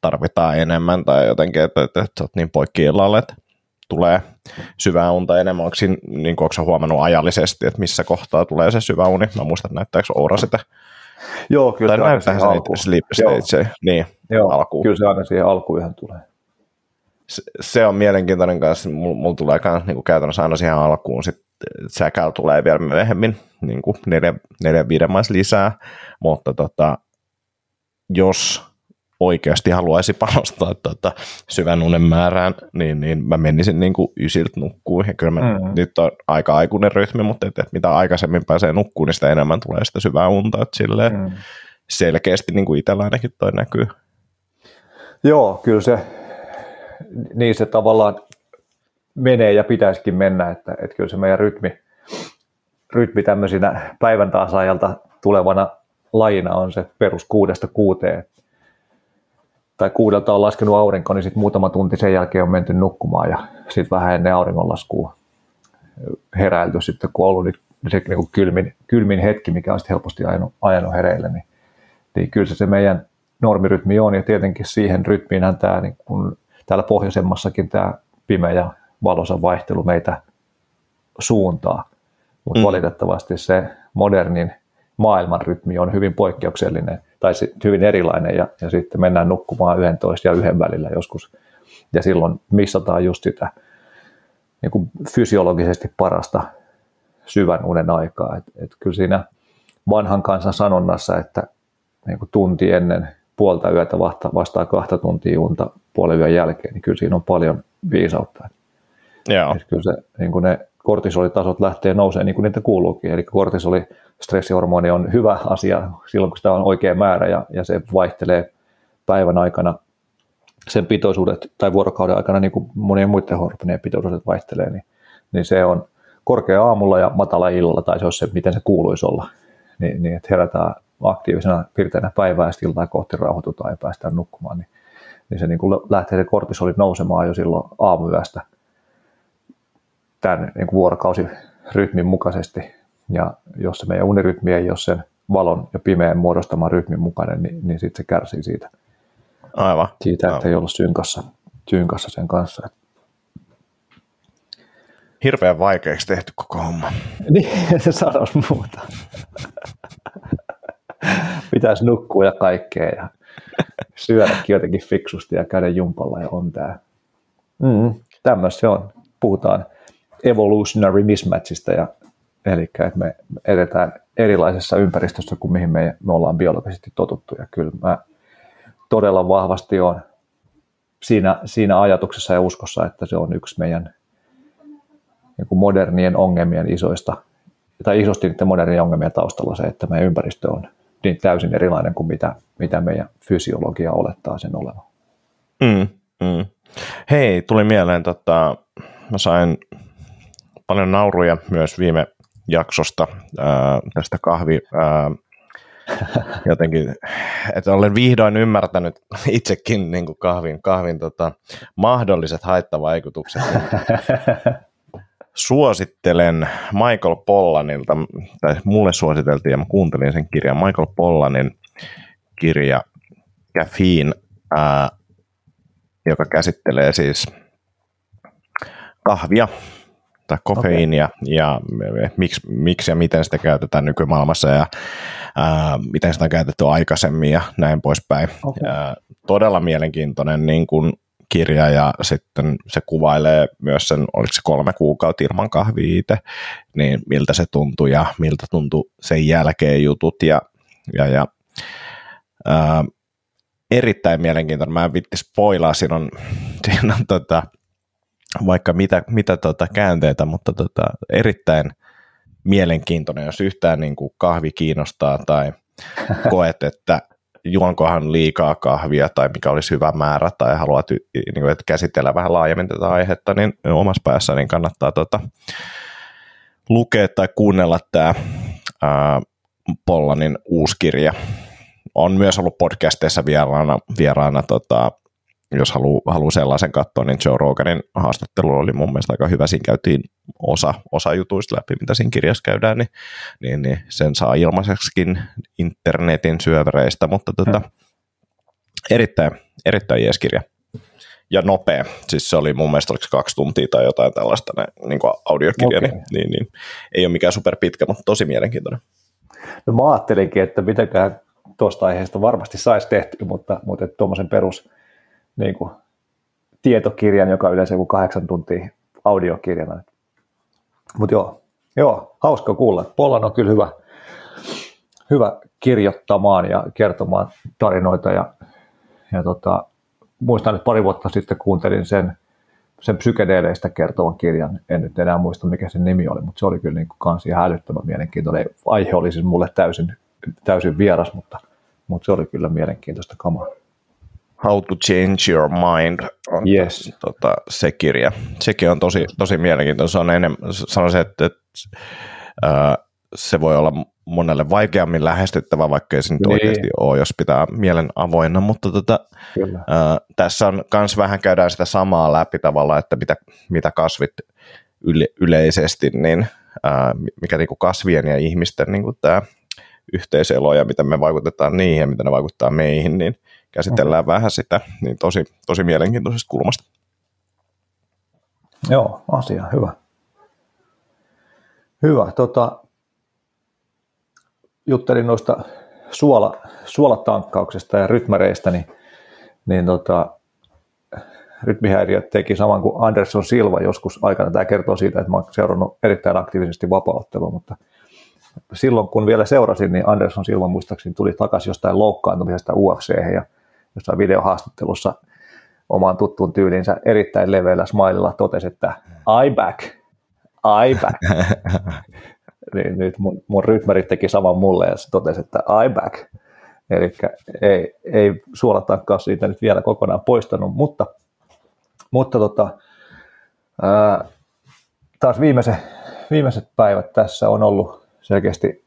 tarvitaan enemmän tai jotenkin, että, että, että olet niin poikki illalle, että tulee syvää unta enemmän. Onko, siinä, niin kuin, onko huomannut ajallisesti, että missä kohtaa tulee se syvä uni? Mä muistan, että näyttääkö Oura sitä? Joo, kyllä tai se aina siihen alkuun. Sleep stage, niin, Joo, alkuun. kyllä se aina siihen alkuun ihan tulee. Se, se on mielenkiintoinen kanssa. Mulla, mulla tulee myös niin käytännössä aina siihen alkuun sit säkäl tulee vielä myöhemmin, niin kuin neljä, neljä viiden lisää, mutta tota, jos oikeasti haluaisi panostaa tota syvän unen määrään, niin, niin mä menisin niin kuin ysiltä nukkuun. Ja kyllä mä, mm. nyt on aika aikuinen rytmi, mutta et, et mitä aikaisemmin pääsee nukkuun, niin sitä enemmän tulee sitä syvää unta. Että silleen mm. selkeästi niin kuin itsellä ainakin toi näkyy. Joo, kyllä se, niin se tavallaan menee ja pitäisikin mennä, että, että kyllä se meidän rytmi, rytmi tämmöisinä päivän taas ajalta tulevana lajina on se perus kuudesta kuuteen. Tai kuudelta on laskenut aurinko, niin sitten muutama tunti sen jälkeen on menty nukkumaan ja sitten vähän ennen auringonlaskua heräilty sitten, kun on ollut se niin kuin kylmin, kylmin hetki, mikä on sitten helposti ajanut, ajanut hereille, niin, niin kyllä se, se meidän normirytmi on ja tietenkin siihen rytmiinhän tämä niin kun täällä pohjoisemmassakin tämä pimeä valosa vaihtelu meitä suuntaa. Mutta mm. valitettavasti se modernin maailman rytmi on hyvin poikkeuksellinen tai hyvin erilainen ja, ja sitten mennään nukkumaan 11 ja yhden välillä joskus. Ja silloin missataan just sitä niin kuin fysiologisesti parasta syvän unen aikaa. Et, et kyllä siinä vanhan kansan sanonnassa, että niin kuin tunti ennen puolta yötä vastaa kahta tuntia unta puolen yön jälkeen, niin kyllä siinä on paljon viisautta. Joo. Että kyllä se, niin kuin ne kortisolitasot lähtee nousemaan niin kuin niitä kuuluukin. Eli kortisoli, stressihormoni on hyvä asia silloin, kun sitä on oikea määrä ja, ja se vaihtelee päivän aikana sen pitoisuudet tai vuorokauden aikana niin kuin monien muiden hormonien pitoisuudet vaihtelee, niin, niin se on korkea aamulla ja matala illalla, tai se on se, miten se kuuluisi olla. Niin, niin että herätään aktiivisena pirteänä päivää ja iltaa kohti rauhoitutaan ja päästään nukkumaan, niin, niin se niin kuin lähtee se kortisoli nousemaan jo silloin aamuyöstä – tämän niin kuin vuorokausirytmin mukaisesti. Ja jos se meidän unirytmi ei ole sen valon ja pimeän muodostaman rytmin mukainen, niin, niin sitten se kärsii siitä. Aivan. Siitä, että Aivan. ei olla synkassa, synkassa sen kanssa. Hirveän vaikeaksi tehty koko homma. Niin, se sanoisi muuta. Pitäisi nukkua ja kaikkea ja syödäkin jotenkin fiksusti ja käydä jumpalla ja on tämä. Mm, tämmöistä se on. Puhutaan evolutionary mismatchista, ja, eli että me edetään erilaisessa ympäristössä kuin mihin me, me ollaan biologisesti totuttu. Ja kyllä mä todella vahvasti on siinä, siinä ajatuksessa ja uskossa, että se on yksi meidän niin kuin modernien ongelmien isoista, tai isosti niiden modernien ongelmien taustalla se, että meidän ympäristö on niin täysin erilainen kuin mitä, mitä meidän fysiologia olettaa sen olevan. Mm, mm. Hei, tuli mieleen, tota, mä sain paljon nauruja myös viime jaksosta ää, tästä kahvi, ää, jotenkin, että olen vihdoin ymmärtänyt itsekin niin kuin kahvin, kahvin tota, mahdolliset haittavaikutukset. Suosittelen Michael Pollanilta, tai mulle suositeltiin ja mä kuuntelin sen kirjan, Michael Pollanin kirja Caffeine, ää, joka käsittelee siis kahvia tai kofeiinia okay. ja miksi, miksi ja miten sitä käytetään nykymaailmassa ja ää, miten sitä on käytetty aikaisemmin ja näin poispäin. Okay. Ja, todella mielenkiintoinen niin kuin kirja ja sitten se kuvailee myös sen, oliko se kolme kuukautta ilman kahvia itse, niin miltä se tuntui ja miltä tuntui sen jälkeen jutut ja, ja, ja ää, erittäin mielenkiintoinen. Mä en vitti spoilaa, siinä on, siinä on tota, vaikka mitä, mitä tota käänteitä, mutta tota, erittäin mielenkiintoinen, jos yhtään niin kuin kahvi kiinnostaa tai koet, että juonkohan liikaa kahvia tai mikä olisi hyvä määrä tai haluat niin kuin, että käsitellä vähän laajemmin tätä aihetta, niin omassa päässä niin kannattaa tota, lukea tai kuunnella tämä ää, Pollanin uusi kirja. On myös ollut podcasteissa vieraana, vieraana tota, jos haluaa haluu sellaisen katsoa, niin Joe Roganin haastattelu oli mun mielestä aika hyvä. Siinä käytiin osa, osa jutuista läpi, mitä siinä kirjassa käydään, niin, niin, niin sen saa ilmaiseksikin internetin syövereistä, mutta tota, hmm. erittäin, erittäin jees kirja. Ja nopea. Siis se oli mun mielestä oliko kaksi tuntia tai jotain tällaista niin kuin audiokirja, okay. niin, niin, niin, ei ole mikään super pitkä, mutta tosi mielenkiintoinen. No mä ajattelinkin, että mitenkään tuosta aiheesta varmasti saisi tehtyä, mutta, mutta tuommoisen perus niin kuin, tietokirjan, joka on yleensä joku kahdeksan tuntia audiokirjana. Mutta joo, joo, hauska kuulla. Pollan on kyllä hyvä, hyvä kirjoittamaan ja kertomaan tarinoita. Ja, ja tota, muistan, että pari vuotta sitten kuuntelin sen, sen psykedeleistä kertovan kirjan. En nyt enää muista, mikä sen nimi oli, mutta se oli kyllä niin kuin kans ihan älyttömän mielenkiintoinen. Aihe oli siis mulle täysin, täysin vieras, mutta, mutta se oli kyllä mielenkiintoista kamaa. How to Change Your Mind on yes. tota, se kirja. Sekin on tosi, tosi mielenkiintoinen. Se on enemmän, sanoisin, että, että äh, se voi olla monelle vaikeammin lähestyttävä, vaikka ei se nyt niin. oikeasti ole, jos pitää mielen avoinna, mutta tota, äh, tässä on myös vähän käydään sitä samaa läpi tavalla, että mitä, mitä kasvit yle, yleisesti, niin äh, mikä niinku kasvien ja ihmisten niinku tämä yhteiselo ja miten me vaikutetaan niihin ja miten ne vaikuttaa meihin, niin käsitellään okay. vähän sitä, niin tosi, tosi mielenkiintoisesta kulmasta. Joo, asia, hyvä. Hyvä. Tota, juttelin noista suola, suolatankkauksesta ja rytmäreistä, niin, niin tota, rytmihäiriöt teki saman kuin Anderson Silva joskus aikana. Tämä kertoo siitä, että olen seurannut erittäin aktiivisesti vapauttelua, mutta silloin kun vielä seurasin, niin Anderson Silva muistaakseni tuli takaisin jostain loukkaantumisesta UFC ja jossain videohaastattelussa omaan tuttuun tyylinsä erittäin leveällä smilella totesi, että I back, I back. niin nyt mun, mun rytmärit teki saman mulle ja se totesi, että I back. Eli ei, ei suolatakaan siitä nyt vielä kokonaan poistanut, mutta, mutta tota, ää, taas viimeiset, viimeiset päivät tässä on ollut selkeästi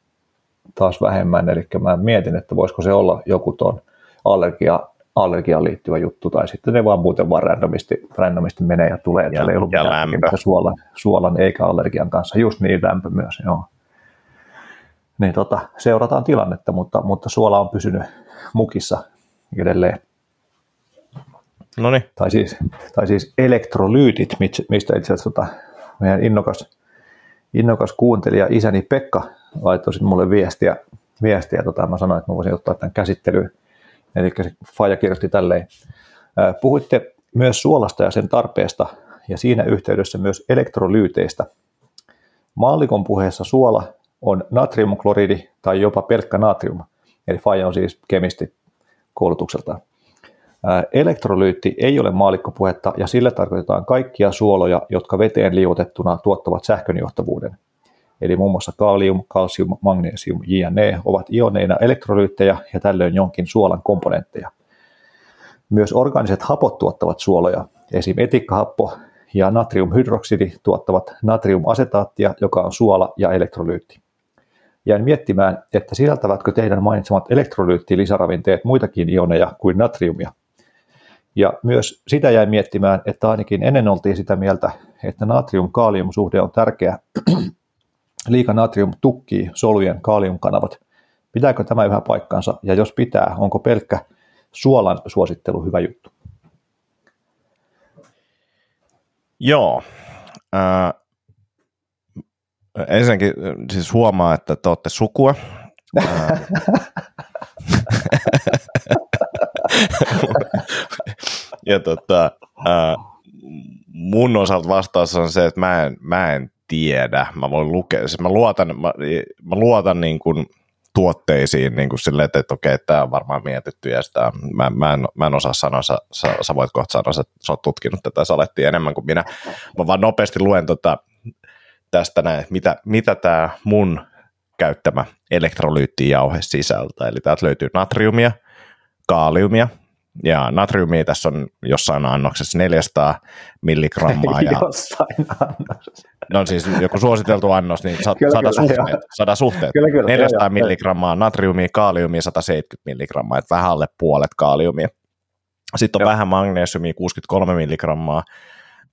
taas vähemmän, eli mä mietin, että voisiko se olla joku tuon allergia, allergiaan liittyvä juttu, tai sitten ne vaan muuten vaan randomisti, randomisti menee ja tulee, ja, ei ollut ja lämpö. Suolan, suolan eikä allergian kanssa, just niin lämpö myös, joo. Niin tota, seurataan tilannetta, mutta, mutta suola on pysynyt mukissa edelleen. Noniin. Tai siis, tai siis elektrolyytit, mistä itse asiassa tota, meidän innokas, innokas kuuntelija isäni Pekka laittoi mulle viestiä, viestiä tota, mä sanoin, että mä voisin ottaa tämän käsittelyyn Eli se Faja kirjoitti tälleen. Puhuitte myös suolasta ja sen tarpeesta ja siinä yhteydessä myös elektrolyyteistä. Maallikon puheessa suola on natriumkloridi tai jopa pelkkä natrium, eli Faja on siis kemisti koulutukseltaan. Elektrolyytti ei ole maalikkopuhetta ja sillä tarkoitetaan kaikkia suoloja, jotka veteen liuotettuna tuottavat sähkönjohtavuuden – eli muun muassa kalium, kalsium, magnesium, jne. ovat ioneina elektrolyyttejä ja tällöin jonkin suolan komponentteja. Myös organiset hapot tuottavat suoloja, esim. etikkahappo ja natriumhydroksidi tuottavat natriumasetaattia, joka on suola ja elektrolyytti. Jäin miettimään, että sisältävätkö teidän mainitsemat elektrolyyttilisäravinteet muitakin ioneja kuin natriumia. Ja myös sitä jäin miettimään, että ainakin ennen oltiin sitä mieltä, että natrium-kaalium-suhde on tärkeä liika natrium tukkii solujen kaaliumkanavat. Pitääkö tämä yhä paikkansa ja jos pitää, onko pelkkä suolan suosittelu hyvä juttu? Joo. Äh, ensinnäkin siis huomaa, että te olette sukua. Äh, ja tota, äh, mun osalta vastaus on se, että mä en, mä en tiedä. Mä voin lukea, siis mä luotan, mä, mä luotan niin kuin tuotteisiin niin kuin silleen, että, että okei, tämä on varmaan mietitty ja sitä, mä, mä, en, mä en osaa sanoa, sä, sä, sä voit kohta sanoa, että sä oot tutkinut tätä salettia enemmän kuin minä. Mä vaan nopeasti luen tota, tästä näin, mitä, mitä tämä mun käyttämä elektrolyyttijauhe sisältää. Eli täältä löytyy natriumia, kaaliumia, ja natriumia tässä on jossain annoksessa 400 milligrammaa. Ja, jossain annoksessa. No siis joku suositeltu annos, niin sa, Kyllä, sada, kyllä, suhteet, joo. sada suhteet. Kyllä, kyllä, 400 joo, milligrammaa natriumia, kaaliumia 170 milligrammaa, että vähän alle puolet kaaliumia. Sitten on Joo. vähän magnesiumia, 63 milligrammaa,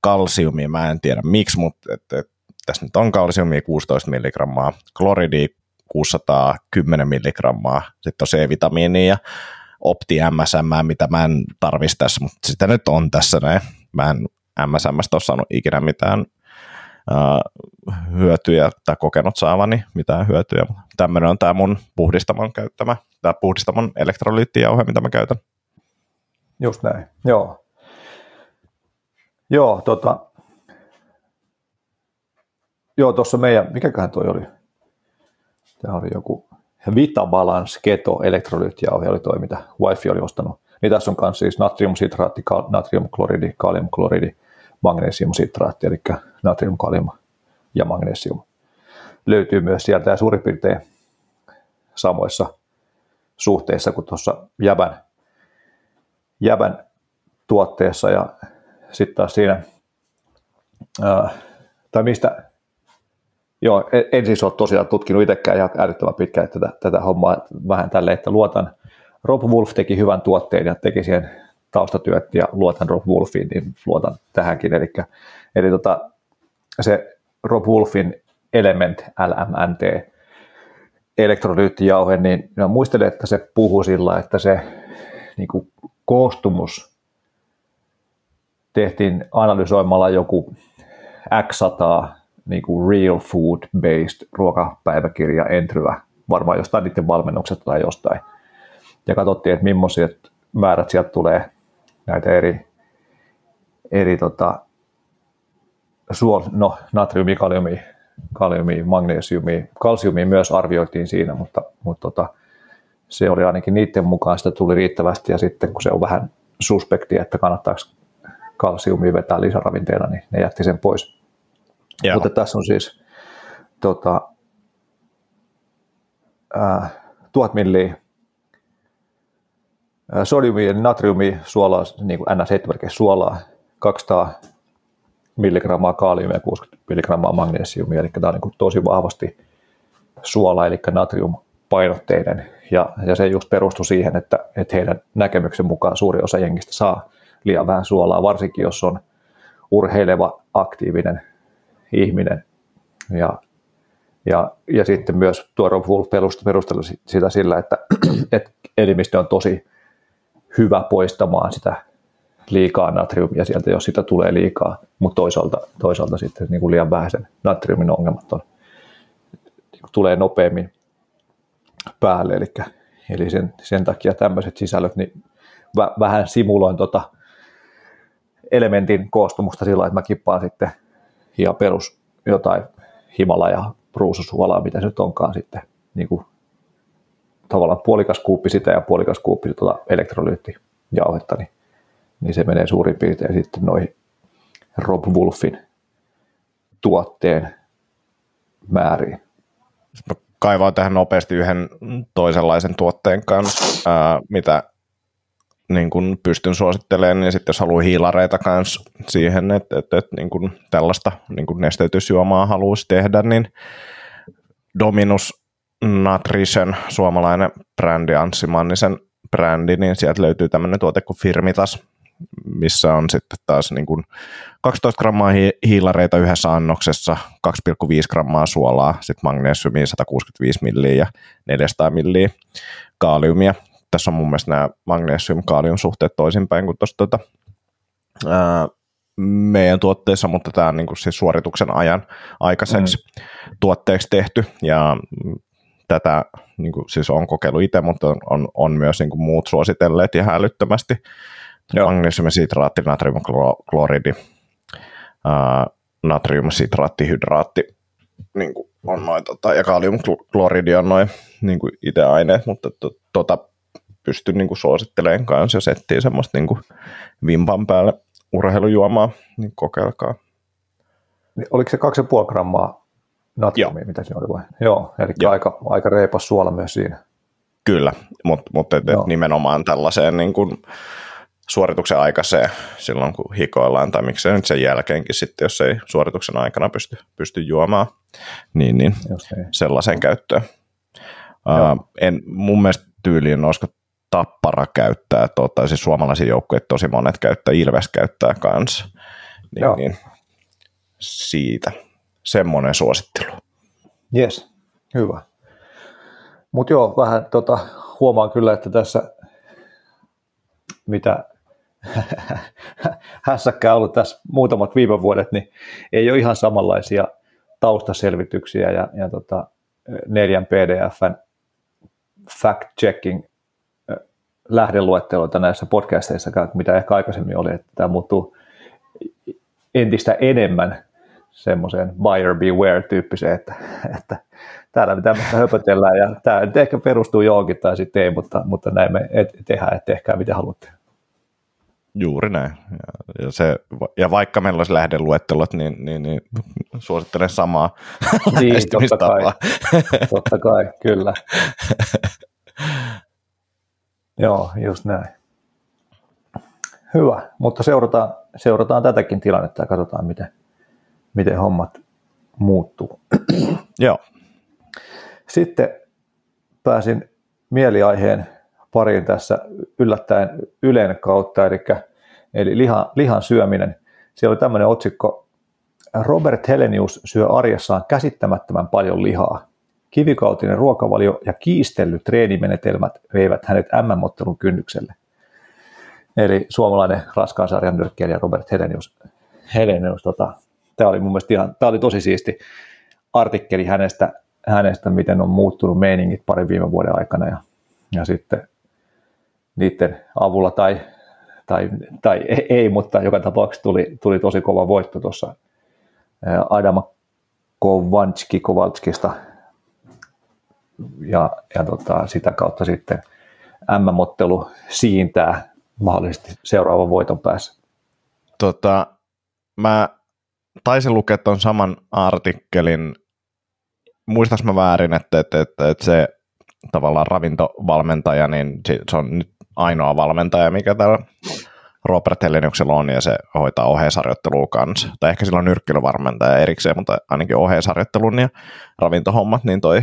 kalsiumia, mä en tiedä miksi, mutta et, et, tässä nyt on kalsiumia 16 milligrammaa, kloridia 610 milligrammaa, sitten on C-vitamiinia ja Opti MSM, mitä mä en tarvisi tässä, mutta sitä nyt on tässä näin. Mä en MSMstä ole saanut ikinä mitään hyötyjä tai kokenut saavani mitään hyötyjä. Tämmöinen on tämä mun puhdistamon käyttämä, tämä puhdistamon elektrolyyttijauhe, mitä mä käytän. Just näin, joo. Joo, tota, joo, tuossa meidän, mikäköhän toi oli? Tämä oli joku Vita Balance Keto elektrolyyttijauhe oli toi, mitä Wifi oli ostanut. Niin tässä on myös siis natriumsitraatti, natriumkloridi, kaliumkloridi, magnesiumsitraatti, eli natrium, kalium ja magnesium. Löytyy myös sieltä ja suurin piirtein samoissa suhteissa kuin tuossa jävän, jävän tuotteessa. Ja sitten taas siinä, ää, tai mistä, joo, en, siis ole tosiaan tutkinut itsekään ihan äärettömän pitkään tätä, tätä hommaa. Vähän tälle, että luotan, Rob Wolf teki hyvän tuotteen ja teki siihen taustatyöt ja luotan Rob Wolfiin, niin luotan tähänkin, eli, eli tota, se Rob Wolfin Element LMNT elektrolyyttijauhe, niin mä muistelen, että se puhuu sillä, että se niin kuin koostumus tehtiin analysoimalla joku X 100 niin kuin real food based ruokapäiväkirja entryä, varmaan jostain niiden valmennuksesta tai jostain. Ja katsottiin, että millaiset määrät sieltä tulee näitä eri, eri tota, suol, no, natriumi, kaliumi, kaliumi, magnesiumi, kalsiumi myös arvioitiin siinä, mutta, mutta tota, se oli ainakin niiden mukaan, sitä tuli riittävästi ja sitten kun se on vähän suspekti, että kannattaako kalsiumia vetää lisäravinteena, niin ne jätti sen pois. Joo. Mutta tässä on siis tota, äh, 1000 milliä sodiumia ja natriumia suolaa, niin kuin NS7 suolaa, 200 milligrammaa kaaliumia ja 60 milligrammaa magnesiumia, eli tämä on niin tosi vahvasti suola, eli natriumpainotteinen, ja, ja se just perustui siihen, että, että heidän näkemyksen mukaan suuri osa jengistä saa liian vähän suolaa, varsinkin jos on urheileva, aktiivinen ihminen. Ja, ja, ja sitten myös tuo Rob Wolf perusteli sitä sillä, että, että elimistö on tosi hyvä poistamaan sitä liikaa natriumia sieltä, jos sitä tulee liikaa, mutta toisaalta, toisaalta sitten niin kuin liian vähäisen natriumin ongelmat on, niin kuin tulee nopeammin päälle, eli, eli sen, sen takia tämmöiset sisällöt, niin vä, vähän simuloin tota elementin koostumusta sillä, että mä kippaan sitten ihan perus jotain Himalaja ruususuolaa, mitä se nyt onkaan sitten, niin kuin tavallaan puolikas kuuppi sitä ja puolikas kuuppi tuota elektrolyyttijauhetta, niin, niin se menee suurin piirtein sitten noihin Rob Wolfin tuotteen määriin. Mä kaivaan tähän nopeasti yhden toisenlaisen tuotteen kanssa, ää, mitä niin kun pystyn suosittelemaan, niin sitten jos haluaa hiilareita kanssa siihen, että, että, että niin kun tällaista niin kun nesteytysjuomaa haluaisi tehdä, niin Dominus Nutrition, suomalainen brändi, Anssi Mannisen brändi, niin sieltä löytyy tämmöinen tuote kuin Firmitas, missä on sitten taas niin kuin 12 grammaa hiilareita yhdessä annoksessa, 2,5 grammaa suolaa, sitten magnesiumia 165 milliä ja 400 milliä kaaliumia. Tässä on mun mielestä nämä magnesium-kaalium suhteet toisinpäin kuin tuossa tuota, ää, meidän tuotteessa, mutta tämä on niin kuin siis suorituksen ajan aikaiseksi mm. tuotteeksi tehty ja tätä niin kuin, siis on kokeillut itse, mutta on, on, on myös niin kuin muut suositelleet ihan älyttömästi. Magnesiumisitraatti, natriumkloridi, natriumsitraattihydraatti niin kuin on noin, tota, ja kaliumkloridi on noin niin kuin itse aineet, mutta to, tota pystyn niin kuin suosittelemaan kanssa, jos etsii semmoista niin kuin vimpan päälle urheilujuomaa, niin kokeilkaa. Niin oliko se 2,5 grammaa natriumia, mitä se oli vai? Joo, eli Joo. aika, aika reipas suola myös siinä. Kyllä, mutta mut, et, et nimenomaan tällaiseen niin kuin suorituksen aikaiseen silloin, kun hikoillaan, tai miksei nyt sen jälkeenkin sitten, jos ei suorituksen aikana pysty, pysty juomaan, niin, niin, niin. sellaisen käyttöön. Uh, en, mun mielestä tyyliin olisiko Tappara käyttää, tota, siis suomalaisia joukkueita tosi monet käyttää, Ilves käyttää kanssa. Niin, niin, siitä semmoinen suosittelu. Yes, hyvä. Mutta joo, vähän tota, huomaan kyllä, että tässä mitä hässäkkää ollut tässä muutamat viime vuodet, niin ei ole ihan samanlaisia taustaselvityksiä ja, ja tota, neljän PDFn fact-checking lähdeluetteloita näissä podcasteissa, mitä ehkä aikaisemmin oli, että tämä muuttuu entistä enemmän semmoiseen buyer beware-tyyppiseen, että, että täällä me tämmöistä höpötellään ja tämä ehkä perustuu johonkin tai sitten ei, mutta, mutta näin me tehdään, että tehkää mitä haluatte. Juuri näin. Ja, ja, se, ja vaikka meillä olisi lähdeluettelot, niin, niin, niin suosittelen samaa niin, totta kai, totta kai, kyllä. Joo, just näin. Hyvä, mutta seurataan, seurataan tätäkin tilannetta ja katsotaan, miten, miten hommat muuttuu. Joo. Sitten pääsin mieliaiheen pariin tässä yllättäen Ylen kautta, eli, eli lihan, lihan syöminen. Siellä oli tämmöinen otsikko, Robert Helenius syö arjessaan käsittämättömän paljon lihaa. Kivikautinen ruokavalio ja kiistellyt treenimenetelmät veivät hänet MM-ottelun kynnykselle. Eli suomalainen raskaan sarjan nyrkkeilijä Robert Helenius. Helenius tota, tämä oli mun mielestä ihan, tämä oli tosi siisti artikkeli hänestä, hänestä, miten on muuttunut meiningit parin viime vuoden aikana ja, ja sitten niiden avulla tai, tai, tai ei, mutta joka tapauksessa tuli, tuli tosi kova voitto tuossa Adama Kovanski Kovalskista ja, ja tota, sitä kautta sitten M-mottelu siintää mahdollisesti seuraavan voiton päässä. Tota, mä taisin lukea tuon saman artikkelin, muistas mä väärin, että, että, että, että se tavallaan ravintovalmentaja, niin se on nyt ainoa valmentaja, mikä täällä Robert Helleniuksella on, ja se hoitaa oheisarjoittelua kanssa. Tai ehkä sillä on nyrkkeilyvarmentaja erikseen, mutta ainakin oheisarjoittelun ja ravintohommat, niin toi,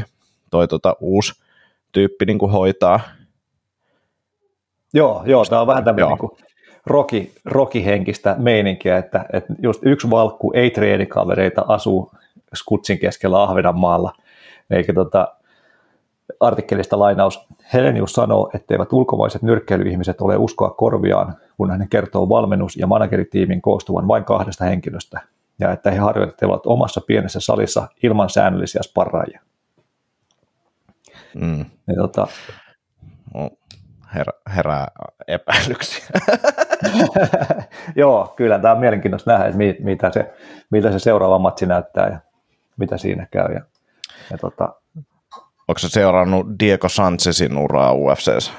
toi tota uusi tyyppi niin kuin hoitaa. Joo, joo, tämä on vähän tämmöinen niin roki, rokihenkistä meininkiä, että, että just yksi valkku ei treenikavereita asuu skutsin keskellä Ahvenanmaalla, eikä tota, artikkelista lainaus. Helenius sanoo, etteivät ulkomaiset nyrkkeilyihmiset ole uskoa korviaan, kun hän kertoo valmennus- ja manageritiimin koostuvan vain kahdesta henkilöstä, ja että he harjoittelevat omassa pienessä salissa ilman säännöllisiä sparraajia. Mm. Ja tota, no, her, herää epäilyksiä. Joo, kyllä tämä on mielenkiintoista nähdä, että mitä se, mitä se seuraava matsi näyttää ja mitä siinä käy. Ja, ja tota, Onko se seurannut Diego Sanchezin uraa UFCssä?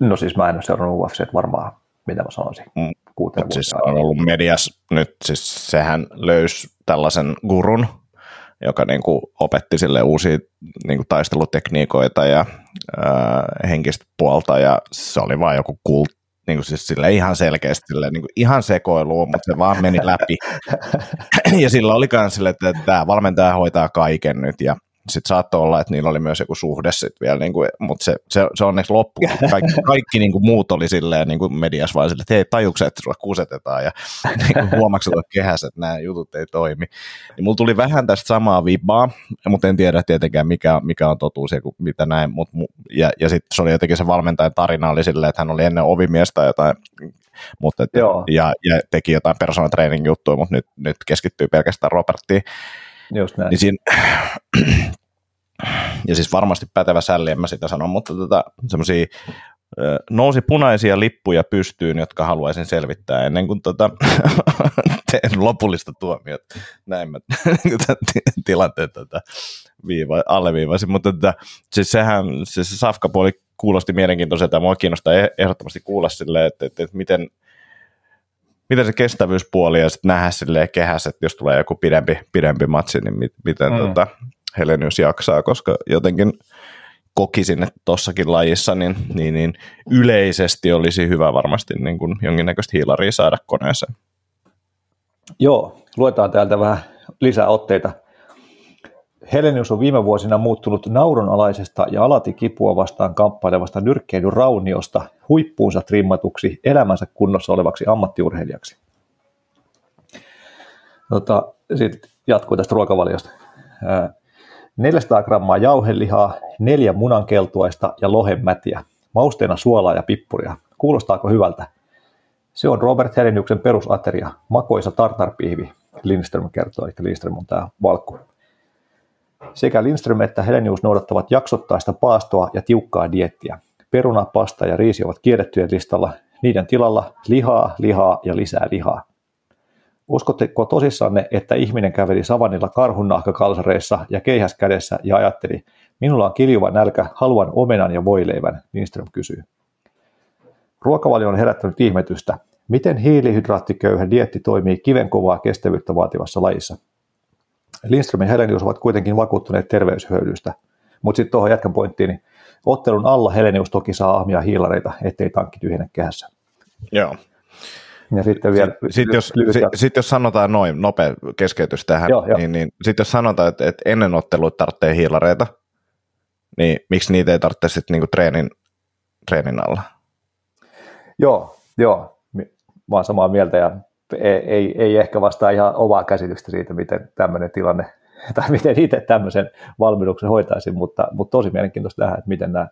No siis mä en ole seurannut UFC varmaan, mitä mä sanoisin, mm. kuuteen siis on ollut medias nyt, siis sehän löysi tällaisen gurun, joka niin kuin opetti sille uusia niin kuin taistelutekniikoita ja henkistä puolta, ja se oli vain joku kult, niin kuin siis sille ihan selkeästi sille, niin kuin ihan sekoiluun, mutta se vaan meni läpi. ja sillä oli myös sille, että tämä valmentaja hoitaa kaiken nyt, ja sitten saattoi olla, että niillä oli myös joku suhde sitten vielä, niin kuin, mutta se, se, se onneksi loppu. Kaikki, kaikki niin kuin muut oli silleen niin kuin mediassa vaan silleen, että hei, tajukset, että sulla kusetetaan ja niin huomaksut kehässä, että nämä jutut ei toimi. Niin mulla tuli vähän tästä samaa vibaa, mutta en tiedä tietenkään mikä, mikä on totuus ja mitä näin. Mut, ja, ja sitten se oli jotenkin se valmentajan tarina oli silleen, että hän oli ennen ovimiestä jotain mutta et, ja, ja, teki jotain personal training juttuja, mutta nyt, nyt keskittyy pelkästään Roberttiin. Just näin. Niin siinä, ja siis varmasti pätevä sälli, en mä sitä sano, mutta tota, semmoisia nousi punaisia lippuja pystyyn, jotka haluaisin selvittää ennen kuin tota, teen lopullista tuomiota. Näin mä tilanteen tota, viiva, alleviivasin, mutta tota, siis sehän, siis se safkapuoli kuulosti mielenkiintoiselta ja mua kiinnostaa e-, ehdottomasti kuulla silleen, että, että, että miten, miten se kestävyyspuoli ja sitten nähdä silleen kehässä, että jos tulee joku pidempi, pidempi matsi, niin mit, miten mm. tota, Helenius jaksaa, koska jotenkin kokisin, että tuossakin lajissa niin, niin, niin yleisesti olisi hyvä varmasti niin kuin jonkinnäköistä hiilaria saada koneeseen. Joo, luetaan täältä vähän lisää otteita. Helenius on viime vuosina muuttunut naurunalaisesta ja alati kipua vastaan kamppailevasta nyrkkeilyn rauniosta huippuunsa trimmatuksi elämänsä kunnossa olevaksi ammattiurheilijaksi. Tota, Sitten jatkuu tästä ruokavaliosta. 400 grammaa jauhelihaa, neljä munankeltuaista ja lohenmätiä. Mausteena suolaa ja pippuria. Kuulostaako hyvältä? Se on Robert Heleniuksen perusateria, makoisa tartarpihvi, Lindström kertoo, eli Lindström on tämä valkku. Sekä Lindström että Helenius noudattavat jaksottaista paastoa ja tiukkaa diettiä. Peruna, pasta ja riisi ovat kiellettyjen listalla. Niiden tilalla lihaa, lihaa ja lisää lihaa. Uskotteko tosissanne, että ihminen käveli savannilla karhunnahkakalsareissa ja keihäs kädessä ja ajatteli, minulla on kiljuva nälkä, haluan omenan ja voileivän, Lindström kysyy. Ruokavalio on herättänyt ihmetystä. Miten hiilihydraattiköyhä dietti toimii kivenkovaa kestävyyttä vaativassa lajissa? Lindström ja Helenius ovat kuitenkin vakuuttuneet terveyshyödystä. Mutta sitten tuohon jatkan pointtiin, niin ottelun alla Helenius toki saa ahmia hiilareita, ettei tankki tyhjene kehässä. Joo. Ja sitten vielä... Sitten sit jos, sit, sit jos sanotaan noin, nopea keskeytys tähän, joo, joo. niin, niin sitten jos sanotaan, että, että ennen otteluita tarvitsee hiilareita, niin miksi niitä ei tarvitse sitten niinku treenin, treenin alla? Joo, joo, mä oon samaa mieltä ja ei, ei, ei ehkä vastaa ihan omaa käsitystä siitä, miten tämmöinen tilanne, tai miten itse tämmöisen valmennuksen hoitaisin, mutta, mutta tosi mielenkiintoista nähdä, että miten nämä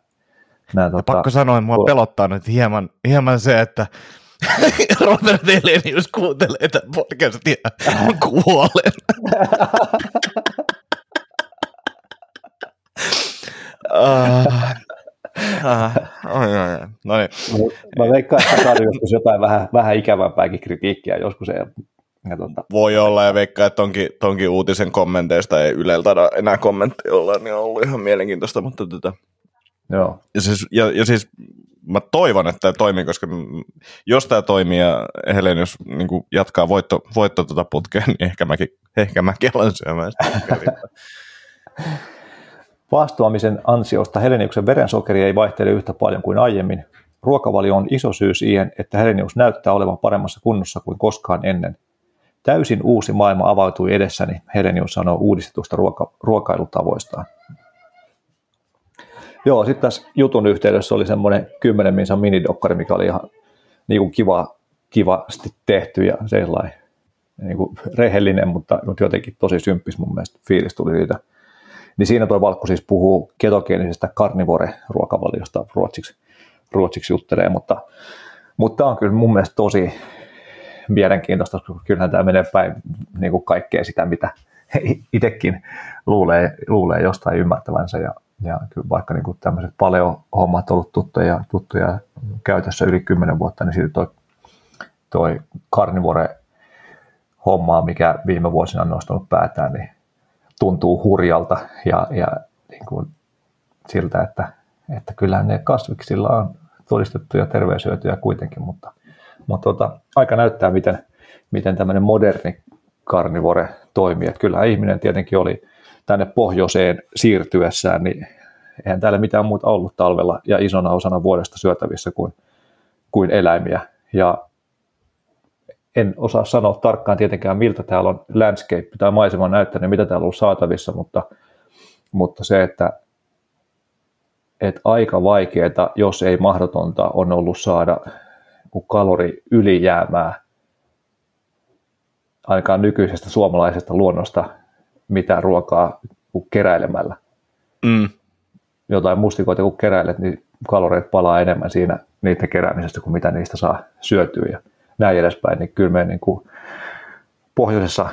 Nämä, tota, pakko sanoa, että mua pelottaa nyt hieman, hieman se, että Robert Elenius kuuntelee tätä podcastia, kuolen. uh, no niin. Mä veikkaan, että saadaan joskus jotain vähän, vähän ikävämpääkin kritiikkiä joskus. Ja, ja tuota. Voi olla, ja veikkaa, että tonkin, tonkin uutisen kommenteista ei Yleltä enää kommentteja olla, niin on ollut ihan mielenkiintoista, mutta tätä. Tota- Joo. Ja siis, ja, ja siis mä toivon, että tämä toimii, koska jos tämä toimii ja Helenius niin jatkaa voitto, voitto tuota putkea, niin ehkä mäkin, ehkä mäkin alan syömään sitä Vaastoamisen ansiosta Heleniuksen verensokeri ei vaihtele yhtä paljon kuin aiemmin. Ruokavalio on iso syy siihen, että Helenius näyttää olevan paremmassa kunnossa kuin koskaan ennen. Täysin uusi maailma avautui edessäni, Helenius sanoo uudistetusta ruoka- ruokailutavoistaan. Joo, sitten tässä jutun yhteydessä oli semmoinen 10 minsa minidokkari, mikä oli ihan niin kuin kiva, kivasti tehty ja sellainen niin kuin rehellinen, mutta, jotenkin tosi symppis mun mielestä fiilis tuli siitä. Niin siinä tuo Valkku siis puhuu ketogeenisestä karnivore-ruokavaliosta ruotsiksi, ruotsiksi juttelee, mutta, mutta tämä on kyllä mun mielestä tosi mielenkiintoista, koska kyllähän tämä menee päin niin kuin kaikkea sitä, mitä itsekin luulee, luulee jostain ymmärtävänsä. Ja ja kyllä vaikka niin tämmöiset paleo-hommat ollut tuttuja, tuttuja käytössä yli 10 vuotta, niin sitten toi, toi carnivore homma, mikä viime vuosina on nostanut päätään, niin tuntuu hurjalta ja, ja niin kuin siltä, että, että kyllähän ne kasviksilla on todistettuja terveyshyötyjä kuitenkin, mutta, mutta tota, aika näyttää, miten, miten tämmöinen moderni karnivore toimii. Että kyllähän ihminen tietenkin oli tänne pohjoiseen siirtyessään, niin eihän täällä mitään muuta ollut talvella ja isona osana vuodesta syötävissä kuin, kuin eläimiä. Ja en osaa sanoa tarkkaan tietenkään, miltä täällä on landscape tai maisema näyttänyt, mitä täällä on saatavissa, mutta, mutta se, että, että aika vaikeaa, jos ei mahdotonta, on ollut saada kalori ylijäämää ainakaan nykyisestä suomalaisesta luonnosta mitään ruokaa keräilemällä. Mm. Jotain mustikoita kun keräilet, niin kaloreet palaa enemmän siinä niiden keräämisestä kuin mitä niistä saa syötyä ja näin edespäin. Niin kyllä me niin kuin pohjoisessa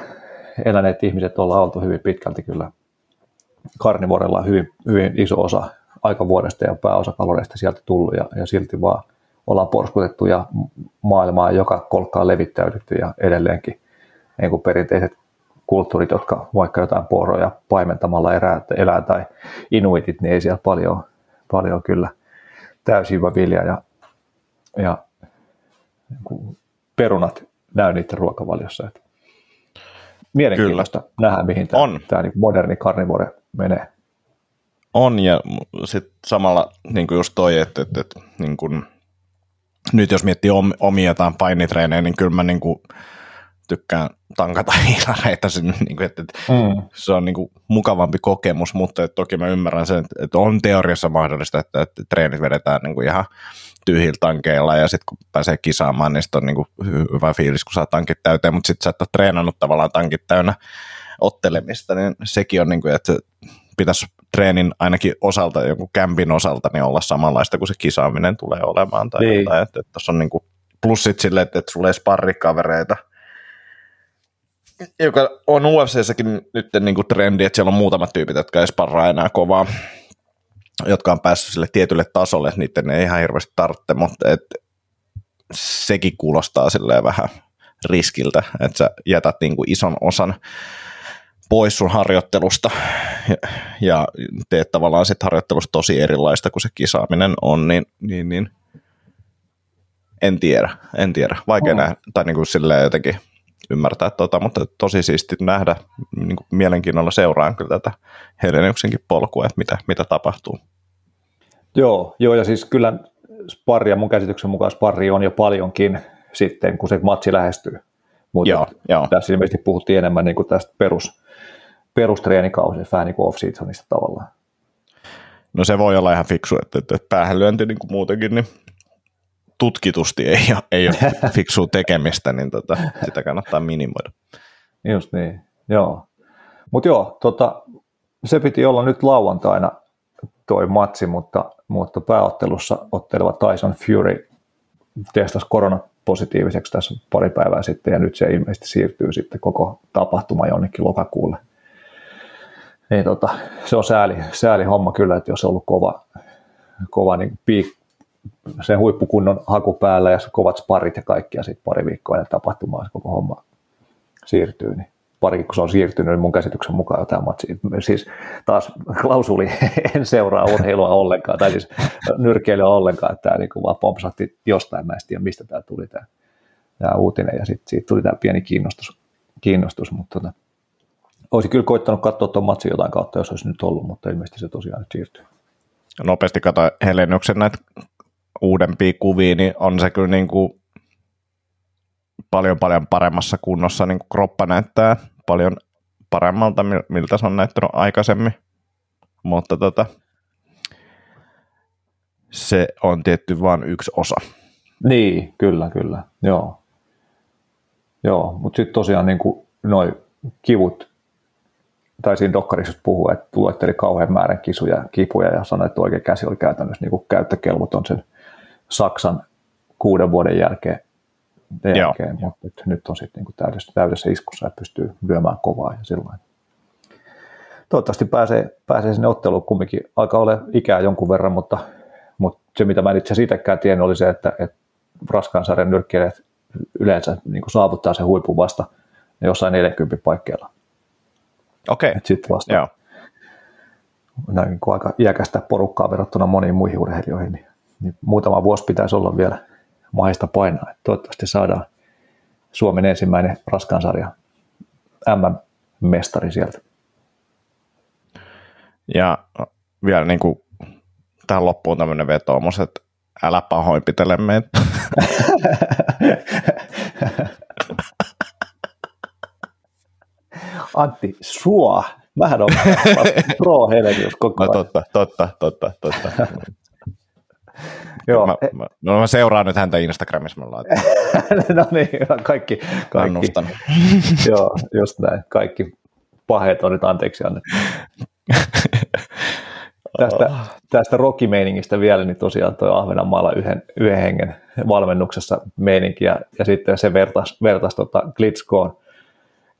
eläneet ihmiset ollaan oltu hyvin pitkälti kyllä karnivorella hyvin, hyvin iso osa, aika vuodesta ja pääosa kaloreista sieltä tullut ja, ja silti vaan ollaan porskutettu ja maailmaa joka kolkkaan levittäydytty ja edelleenkin niin kuin perinteiset kulttuurit, jotka vaikka jotain poroja paimentamalla erää, elää tai inuitit, niin ei siellä paljon, paljon kyllä täysin vilja ja, ja niin perunat näy niiden ruokavaliossa. Että mielenkiintoista Kyllä. nähdä, mihin tämä, on. tämä niin moderni karnivore menee. On, ja sitten samalla niin kuin just toi, että, että, että niin kuin, nyt jos miettii omia jotain painitreenejä, niin kyllä mä niin kuin, tykkään tankata hiilareita, niin kuin, että, että mm. se on niin kuin, mukavampi kokemus, mutta että toki mä ymmärrän sen, että, että on teoriassa mahdollista, että, että treenit vedetään niin kuin ihan tyhjillä tankeilla ja sitten kun pääsee kisaamaan, niin on niin kuin hyvä fiilis, kun saa tankit täyteen, mutta sitten sä et ole treenannut tavallaan tankit täynnä ottelemista, niin sekin on niin kuin, että pitäisi treenin ainakin osalta, joku kämpin osalta, niin olla samanlaista kuin se kisaaminen tulee olemaan. Tai niin. jotain, että, että on niin kuin plussit sille, että, että sulla ei sparrikavereita, joka on UFCssäkin nyt niin kuin trendi, että siellä on muutamat tyypit, jotka ei sparraa enää kovaa, jotka on päässyt sille tietylle tasolle, niiden ei ihan hirveästi tarvitse, mutta et, sekin kuulostaa silleen vähän riskiltä, että sä jätät niin kuin ison osan pois sun harjoittelusta ja, ja teet tavallaan sit harjoittelusta tosi erilaista kuin se kisaaminen on, niin, niin, niin en tiedä, en tiedä. Vaikea oh. nähdä, tai niin kuin silleen jotenkin ymmärtää tota, mutta tosi siisti nähdä, niin kuin mielenkiinnolla seuraan kyllä tätä Heleniuksenkin polkua, että mitä, mitä tapahtuu. Joo, joo, ja siis kyllä sparria, mun käsityksen mukaan sparri on jo paljonkin sitten, kun se matsi lähestyy. Mutta joo, joo. tässä ilmeisesti puhuttiin enemmän niin kuin tästä perus, perustreenikausista, vähän niin kuin off-seasonista tavallaan. No se voi olla ihan fiksu, että, että päähänlyönti niin kuin muutenkin, niin tutkitusti ei ole, ei ole fiksua tekemistä, niin tota, sitä kannattaa minimoida. Just niin, joo. Mutta joo, tota, se piti olla nyt lauantaina toi matsi, mutta, mutta pääottelussa otteleva Tyson Fury testasi koronapositiiviseksi tässä pari päivää sitten ja nyt se ilmeisesti siirtyy sitten koko tapahtuma jonnekin lokakuulle. Niin tota, se on sääli, sääli homma kyllä, että jos on ollut kova, kova niin piik, huippukunnon haku päällä ja kovat sparit ja kaikki ja sitten pari viikkoa ennen tapahtumaa se koko homma siirtyy, niin pari kun se on siirtynyt, niin mun käsityksen mukaan jotain matsia. Siis taas klausuli, en seuraa urheilua ollenkaan, tai siis nyrkeilyä ollenkaan, että tämä niin vaan pompsahti jostain, mä en tiedä mistä tämä tuli tämä, tämä uutinen, ja sitten siitä tuli tämä pieni kiinnostus, kiinnostus mutta tota, olisi kyllä koittanut katsoa tuon matsin jotain kautta, jos olisi nyt ollut, mutta ilmeisesti se tosiaan nyt siirtyy. Nopeasti katsoin Helennyksen näitä uudempia kuvia, niin on se kyllä niin kuin paljon paljon paremmassa kunnossa, niin kuin kroppa näyttää paljon paremmalta, miltä se on näyttänyt aikaisemmin, mutta tota, se on tietty vain yksi osa. Niin, kyllä, kyllä, joo. Joo, mutta sitten tosiaan niin noin kivut, tai siinä dokkarissa puhua, että luetteli kauhean määrän kisuja, kipuja ja sanoi, että oikein käsi oli käytännössä niin käyttökelvoton sen Saksan kuuden vuoden jälkeen, jälkeen mutta nyt on sitten niin täydessä, täydessä iskussa, että pystyy lyömään kovaa ja silloin. Toivottavasti pääsee, pääsee sinne otteluun kumminkin. Aika ole ikää jonkun verran, mutta, mutta se mitä mä en itse siitäkään tiennyt oli se, että, että raskaan sarjan nyrkkeilijät yleensä niin kuin saavuttaa sen huipun vasta jossain 40 paikkeilla. Okei, okay. Sitten vasta Joo. näin niin kuin aika iäkästä porukkaa verrattuna moniin muihin urheilijoihin, niin niin muutama vuosi pitäisi olla vielä maista painaa. Toivottavasti saadaan Suomen ensimmäinen raskansarja MM-mestari sieltä. Ja vielä niin kuin tähän loppuun tämmöinen vetoomus, että älä pahoinpitele meitä. Antti, sua. Mähän on pro koko ajan. No totta, totta, totta, totta. Joo. Mä, mä, no mä seuraan nyt häntä Instagramissa, mä laitan. no niin, kaikki. kaikki. Joo, just näin. Kaikki paheet on nyt anteeksi annettu. tästä, tästä rockimeiningistä vielä, niin tosiaan tuo Ahvenanmaalla yhden, yhden hengen valmennuksessa meininki, ja, ja sitten se vertas, vertas tota Glitskoon,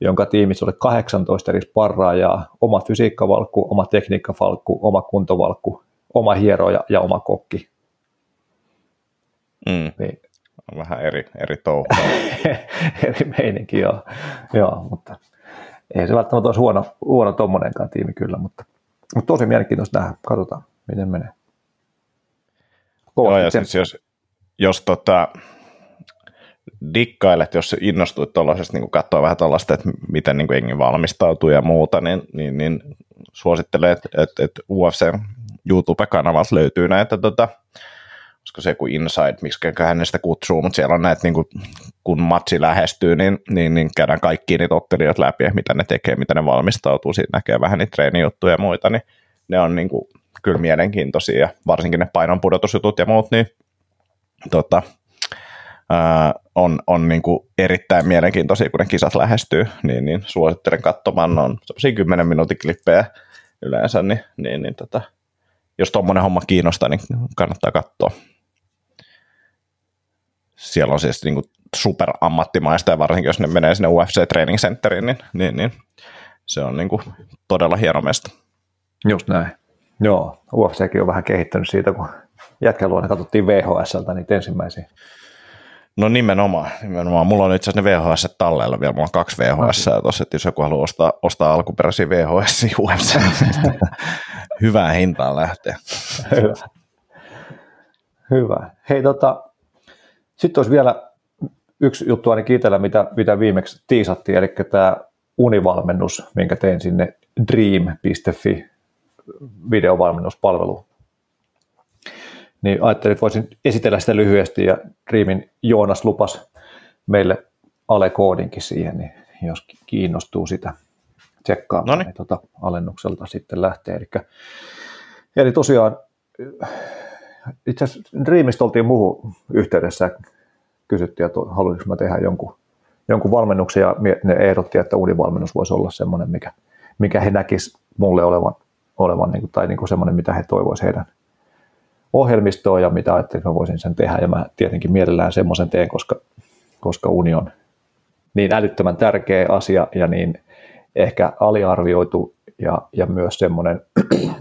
jonka tiimissä oli 18 eri sparraajaa, oma fysiikkavalkku, oma tekniikkavalkku, oma kuntovalkku, oma hieroja ja oma kokki. Mm. Niin. On vähän eri, eri touhu. eri meininki, joo. joo. mutta ei se välttämättä olisi huono, huono tuommoinenkaan tiimi kyllä, mutta, mutta tosi mielenkiintoista nähdä. Katsotaan, miten menee. Joo, ja siis jos, jos tota, dikkailet, jos innostuit tuollaisesta niin katsoa vähän tuollaista, että miten niin jengi valmistautuu ja muuta, niin, niin, niin suosittelen, että, että, että UFC YouTube-kanavalta löytyy näitä, tota, koska se kuin Inside, miksi hän sitä kutsuu, mutta siellä on näitä, niin kuin, kun matsi lähestyy, niin, niin, niin käydään kaikki niitä ottelijat läpi, mitä ne tekee, mitä ne valmistautuu, siitä näkee vähän niitä treenijuttuja ja muita, niin ne on niin kuin, kyllä mielenkiintoisia, varsinkin ne painonpudotusjutut ja muut, niin tota, ää, on, on niin kuin erittäin mielenkiintoisia, kun ne kisat lähestyy, niin, niin suosittelen katsomaan, on semmoisia 10 minuutin klippejä yleensä, niin, niin, niin tota, jos tuommoinen homma kiinnostaa, niin kannattaa katsoa. Siellä on siis niin kuin super ammattimaista, ja varsinkin jos ne menee sinne UFC Training Centeriin, niin, niin, niin se on niin kuin todella hieno mesta. Just näin. Joo, UFCkin on vähän kehittänyt siitä, kun jätkän luona katsottiin VHSltä niitä ensimmäisiä. No nimenomaan, nimenomaan. Mulla on itse asiassa ne VHS talleilla vielä, mulla on kaksi VHS no, tuossa, että jos joku haluaa ostaa, ostaa alkuperäisiä VHS UFC, hyvää hintaan lähteä. Hyvä. Hyvä. Hei tota, sitten olisi vielä yksi juttu ainakin itsellä, mitä, mitä viimeksi tiisattiin, eli tämä univalmennus, minkä tein sinne dream.fi videovalmennuspalvelu. Niin ajattelin, että voisin esitellä sitä lyhyesti ja Dreamin Joonas lupas meille alekoodinkin siihen, niin jos kiinnostuu sitä tsekkaamaan, niin tuota alennukselta sitten lähtee. Eli, eli tosiaan itse asiassa Dreamista oltiin muuhun yhteydessä kysyttiin, että haluaisinko mä tehdä jonkun, jonkun valmennuksen ja ne ehdotti, että univalmennus voisi olla semmoinen, mikä, mikä he näkisivät mulle olevan olevan niin kuin, tai niin kuin semmoinen, mitä he toivoisivat heidän ohjelmistoon ja mitä ajattelin, että mä voisin sen tehdä. Ja mä tietenkin mielellään semmoisen teen, koska, koska uni on niin älyttömän tärkeä asia ja niin ehkä aliarvioitu ja, ja myös semmoinen,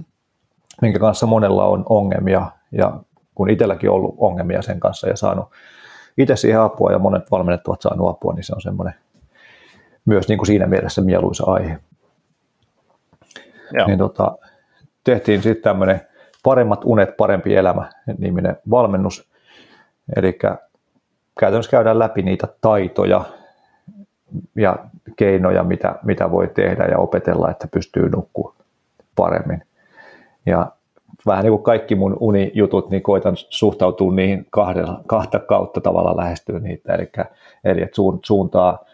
minkä kanssa monella on ongelmia ja kun itselläkin on ollut ongelmia sen kanssa ja saanut itse siihen apua ja monet valmennet ovat saanut apua, niin se on semmoinen myös niin kuin siinä mielessä mieluisa aihe. Joo. Niin tota, tehtiin sitten tämmöinen Paremmat unet, parempi elämä niminen valmennus. Eli käytännössä käydään läpi niitä taitoja ja keinoja, mitä, mitä voi tehdä ja opetella, että pystyy nukkua paremmin. Ja vähän niin kuin kaikki mun unijutut, niin koitan suhtautua niihin kahdella, kahta kautta tavalla lähestyä niitä. Eli, eli että suuntaa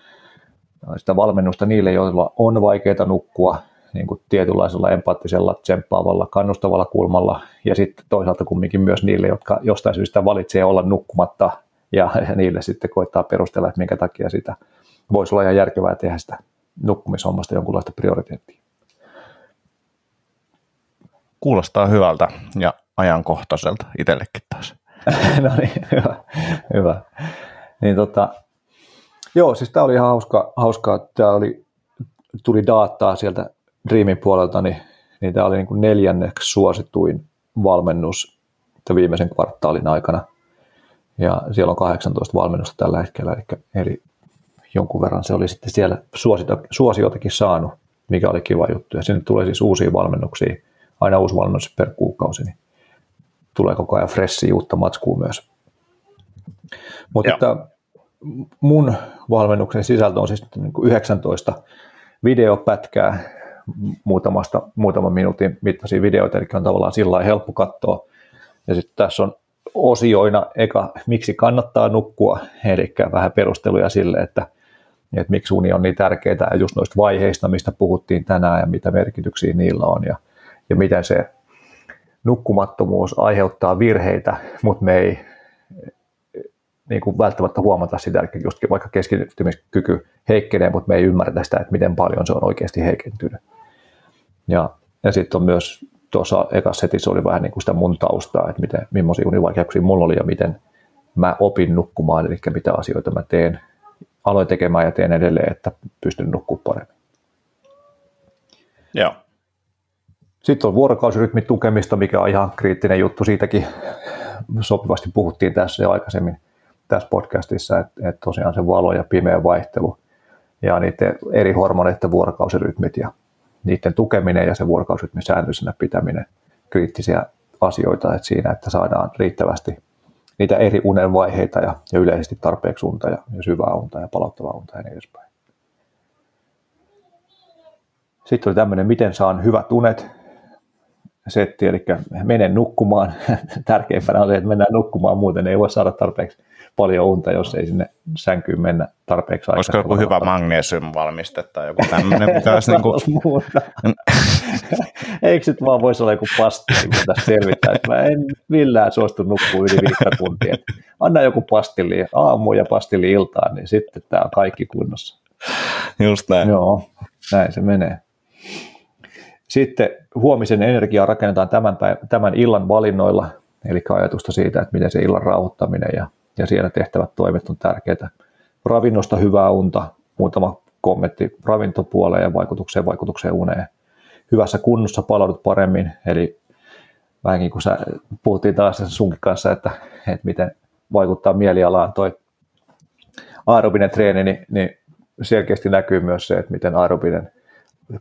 sitä valmennusta niille, joilla on vaikeaa nukkua, niin kuin tietynlaisella empaattisella, tsemppaavalla, kannustavalla kulmalla ja sitten toisaalta kumminkin myös niille, jotka jostain syystä valitsee olla nukkumatta ja, ja niille sitten koittaa perustella, että minkä takia sitä voisi olla ihan järkevää tehdä sitä nukkumishommasta jonkunlaista prioriteettia. Kuulostaa hyvältä ja ajankohtaiselta itsellekin taas. no niin, hyvä. hyvä. Niin tota, joo, siis tämä oli ihan hauska, hauskaa. Tämä oli, tuli dataa sieltä Dreamin puolelta, niin, niin tämä oli niin kuin neljänneksi suosituin valmennus viimeisen kvartaalin aikana. Ja siellä on 18 valmennusta tällä hetkellä, eli, eli jonkun verran se oli sitten siellä suosita, suosiotakin saanut, mikä oli kiva juttu. Ja sinne tulee siis uusia valmennuksia, aina uusi valmennus per kuukausi, niin tulee koko ajan freshiä uutta matskua myös. Mutta mun valmennuksen sisältö on siis 19 videopätkää, muutamasta, muutaman minuutin mittaisia videoita, eli on tavallaan sillä helppo katsoa. Ja sitten tässä on osioina eka, miksi kannattaa nukkua, eli vähän perusteluja sille, että, että miksi uni on niin tärkeää, ja just noista vaiheista, mistä puhuttiin tänään, ja mitä merkityksiä niillä on, ja, ja miten se nukkumattomuus aiheuttaa virheitä, mutta me ei niin kuin välttämättä huomata sitä, eli just vaikka keskittymiskyky heikkenee, mutta me ei ymmärretä sitä, että miten paljon se on oikeasti heikentynyt. Ja, ja sitten on myös tuossa ekassa setissä oli vähän niin kuin sitä mun taustaa, että miten, millaisia univaikeuksia mulla oli ja miten mä opin nukkumaan, eli mitä asioita mä teen, aloin tekemään ja teen edelleen, että pystyn nukkumaan paremmin. Joo. Sitten on vuorokausirytmin tukemista, mikä on ihan kriittinen juttu. Siitäkin sopivasti puhuttiin tässä jo aikaisemmin tässä podcastissa, että, että tosiaan se valo ja pimeä vaihtelu ja niiden eri hormoneiden vuorokausirytmit ja niiden tukeminen ja se vuorokausirytmin säännöllisenä pitäminen kriittisiä asioita että siinä, että saadaan riittävästi niitä eri unen vaiheita ja, ja yleisesti tarpeeksi unta ja, ja syvää unta ja palauttavaa unta ja niin edespäin. Sitten oli tämmöinen, miten saan hyvät unet setti, eli menen nukkumaan. Tärkeimpänä on se, että mennään nukkumaan, muuten ei voi saada tarpeeksi paljon unta, jos ei sinne sänkyyn mennä tarpeeksi aikaa. Olisiko joku hyvä magnesium-valmiste tai joku tämmöinen, mikä olisi niin kuin... Eikö nyt vaan voisi olla joku pastilli, kun tässä selvittää, että mä en millään suostu nukkua yli viikko tuntia. Anna joku pastilli aamu ja pastilli iltaan, niin sitten tämä on kaikki kunnossa. Just näin. Joo, näin se menee. Sitten huomisen energiaa rakennetaan tämän, päivän, tämän illan valinnoilla, eli ajatusta siitä, että miten se illan rauhoittaminen ja, ja siellä tehtävät toimet on tärkeitä. Ravinnosta hyvää unta, muutama kommentti ravintopuoleen ja vaikutukseen, vaikutukseen uneen. Hyvässä kunnossa palaudut paremmin, eli vähän niin kuin sä puhuttiin taas sunkin kanssa, että, että miten vaikuttaa mielialaan toi aerobinen treeni, niin, niin selkeästi näkyy myös se, että miten aerobinen –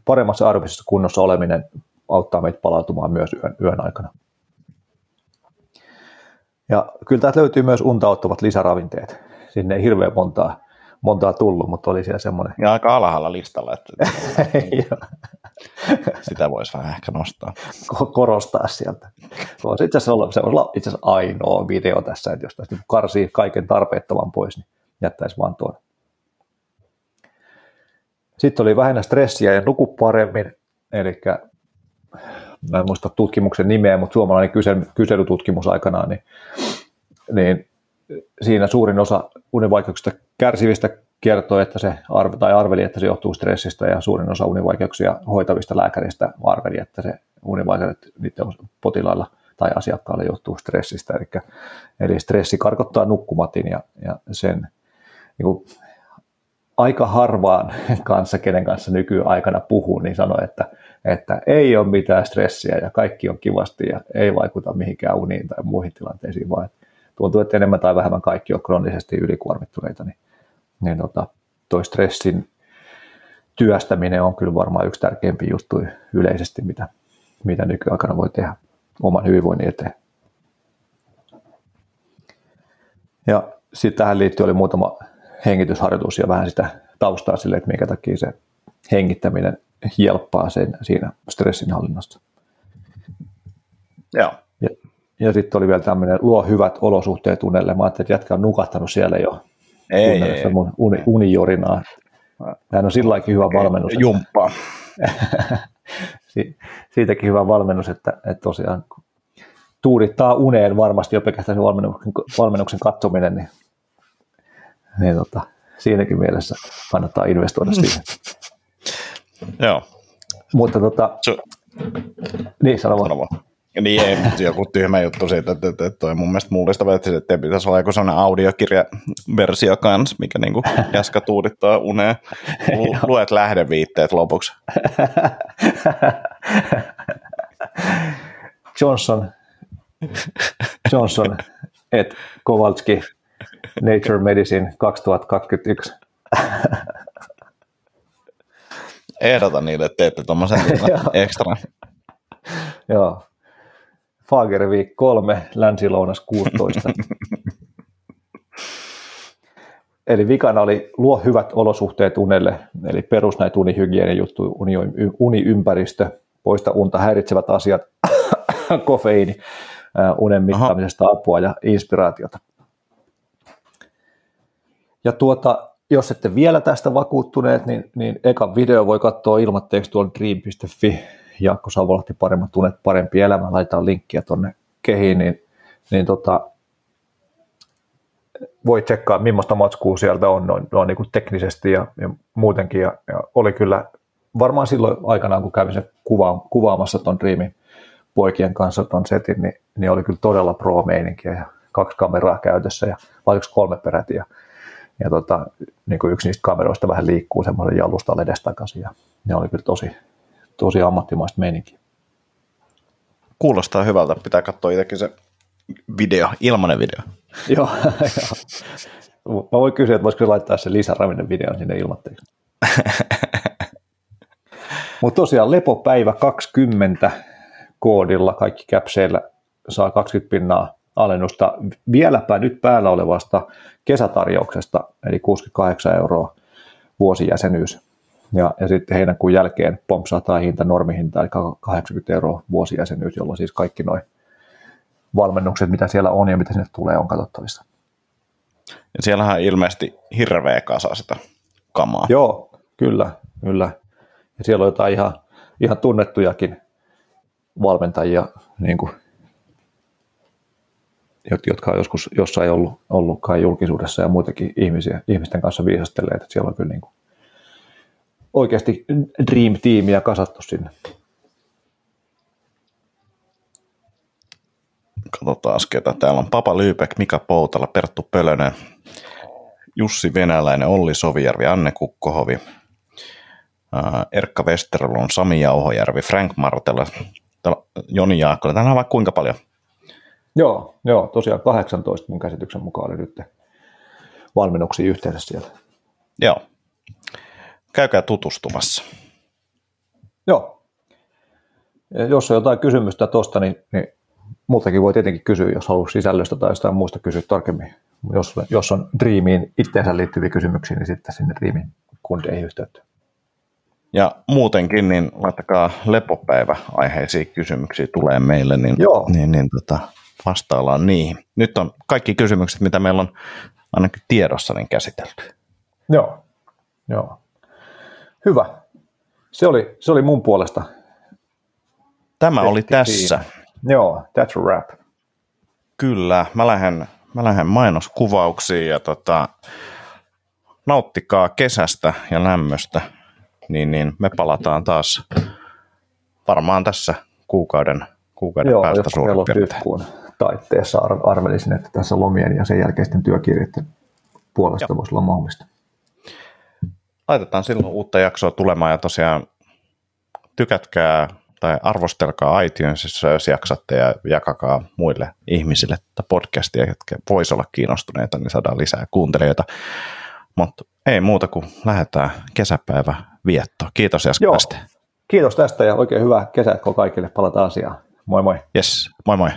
paremmassa aerobisessa kunnossa oleminen auttaa meitä palautumaan myös yön, yön aikana. Ja kyllä täältä löytyy myös unta ottavat lisäravinteet. Sinne ei hirveän montaa, montaa tullut, mutta oli siellä semmoinen. Ja aika alhaalla listalla, että sitä voisi vähän ehkä nostaa. Korostaa sieltä. Voisi itse asiassa olla, se olla itse asiassa ainoa video tässä, että jos tässä karsii kaiken tarpeettoman pois, niin jättäisi vaan tuon sitten oli vähennä stressiä ja nuku paremmin, eli mä en muista tutkimuksen nimeä, mutta suomalainen kysely, kyselytutkimus aikanaan, niin, niin siinä suurin osa univaikeuksista kärsivistä kertoi, että se arve, tai arveli, että se johtuu stressistä ja suurin osa univaikeuksia hoitavista lääkäristä arveli, että se univaikeudet niiden potilailla tai asiakkaille johtuu stressistä. Eli, eli stressi karkottaa nukkumatin ja, ja sen niin kuin aika harvaan kanssa, kenen kanssa nykyaikana puhuu, niin sanoo, että, että ei ole mitään stressiä ja kaikki on kivasti ja ei vaikuta mihinkään uniin tai muihin tilanteisiin, vaan tuntuu, että enemmän tai vähemmän kaikki on kroonisesti ylikuormittuneita, niin, niin tota, toi stressin työstäminen on kyllä varmaan yksi tärkeimpiä juttuja yleisesti, mitä, mitä nykyaikana voi tehdä oman hyvinvoinnin eteen. Ja sitten tähän liittyen oli muutama hengitysharjoitus ja vähän sitä taustaa sille, että minkä takia se hengittäminen helppaa sen siinä stressinhallinnassa. Joo. Ja, ja sitten oli vielä tämmöinen, luo hyvät olosuhteet unelle. Mä ajattelin, että jätkä on nukahtanut siellä jo. Ei, ei, mun uni, unijorinaa. Tämä on silläkin hyvä valmennus. Jumppa. si, siitäkin hyvä valmennus, että, että tosiaan tuudittaa uneen varmasti jo pelkästään se valmennuksen, valmennuksen katsominen, niin niin tota, siinäkin mielessä kannattaa investoida siihen. Joo. Mutta tota, Su- niin sano vaan. Niin, ei, joku tyhmä juttu siitä, että, että, että toi mun mielestä mullistava, että, että pitäisi olla joku sellainen audiokirjaversio kanssa, mikä niin kuin jaska tuudittaa uneen. Luet lähdeviitteet lopuksi. Johnson, Johnson et Kowalski Nature Medicine 2021. Ehdota niille, että teette tuommoisen ekstra. Joo. Fagervik 3, Länsi-Lounas 16. Eli vikana oli luo hyvät olosuhteet unelle, eli perus näitä juttuja, uni, uniympäristö, poista unta häiritsevät asiat, kofeiini, unen mittaamisesta apua ja inspiraatiota. Ja tuota, jos ette vielä tästä vakuuttuneet, niin, niin eka video voi katsoa ilmatteeksi tuolla dream.fi. Jaakko Savolahti, paremmat tunnet, parempi elämä. Laitetaan linkkiä tuonne kehiin, niin, niin tota, voi tsekkaa, millaista matskua sieltä on noin, noin niin kuin teknisesti ja, ja muutenkin. Ja, ja, oli kyllä varmaan silloin aikanaan, kun kävin se kuva, kuvaamassa tuon Dreamin poikien kanssa tuon setin, niin, niin oli kyllä todella pro-meininkiä ja kaksi kameraa käytössä ja vai kolme peräti. Ja, ja tota, niin kuin yksi niistä kameroista vähän liikkuu semmoisen jalustalle edestakaisin ja ne oli kyllä tosi, tosi ammattimaista meininkiä. kuulostaa hyvältä. Pitää katsoa itsekin se video, ilmanen video. Joo, Mä voin kysyä, että voisiko laittaa se lisäravinnevideon sinne ilmatteeksi. Mutta tosiaan lepopäivä 20 koodilla kaikki käpseillä saa 20 pinnaa alennusta vieläpä nyt päällä olevasta kesätarjouksesta, eli 68 euroa vuosijäsenyys. Ja, ja sitten heinäkuun jälkeen pompsataan hinta normihinta, eli 80 euroa vuosijäsenyys, jolloin siis kaikki noin valmennukset, mitä siellä on ja mitä sinne tulee, on katsottavissa. Ja siellähän on ilmeisesti hirveä kasa sitä kamaa. Joo, kyllä, kyllä. Ja siellä on jotain ihan, ihan tunnettujakin valmentajia, niin kuin, jotka on joskus jossain ollut, ollut kai julkisuudessa ja muitakin ihmisiä, ihmisten kanssa viisastelleet, että siellä on kyllä niin kuin oikeasti dream teamia kasattu sinne. Katsotaan ketä täällä on. Papa Lyypek, Mika Poutala, Perttu Pölönen, Jussi Venäläinen, Olli Sovijärvi, Anne Kukkohovi, Erkka Westerlund, Sami Jauhojärvi, Frank Martela, Joni Jaakkola. Tänään on vaikka kuinka paljon? Joo, joo, tosiaan 18 mun käsityksen mukaan oli nyt valmennuksia yhteydessä siellä. Joo. Käykää tutustumassa. Joo. Ja jos on jotain kysymystä tuosta, niin, niin multakin voi tietenkin kysyä, jos haluaa sisällöstä tai jostain muusta kysyä tarkemmin. Jos, jos on Dreamiin itseensä liittyviä kysymyksiä, niin sitten sinne Dreamin kundeihin yhteyttä. Ja muutenkin, niin laittakaa lepopäivä-aiheisia kysymyksiä tulee meille, niin, Joo. niin, niin tota, vastaillaan niihin. Nyt on kaikki kysymykset, mitä meillä on ainakin tiedossa, niin käsitelty. Joo, Joo. Hyvä. Se oli, se oli mun puolesta. Tämä Tehti oli tässä. Siinä. Joo, that's a wrap. Kyllä, mä lähden, mä lähden mainoskuvauksiin ja tota, nauttikaa kesästä ja lämmöstä, niin, niin me palataan taas varmaan tässä kuukauden, kuukauden Joo, päästä suurin piirtein. Taitteessa arvelisin, että tässä lomien ja sen jälkeisten työkirjoiden puolesta Joo. voisi olla mahdollista. Laitetaan silloin uutta jaksoa tulemaan ja tosiaan tykätkää tai arvostelkaa iTunesissa, jos jaksatte, ja jakakaa muille ihmisille tätä podcastia, jotka vois olla kiinnostuneita, niin saadaan lisää kuuntelijoita. Mutta ei muuta kuin lähdetään kesäpäivä viettoon. Kiitos Jaska tästä. Kiitos tästä ja oikein hyvää kesää kaikille. Palataan asiaan. Moi moi. Yes, moi moi.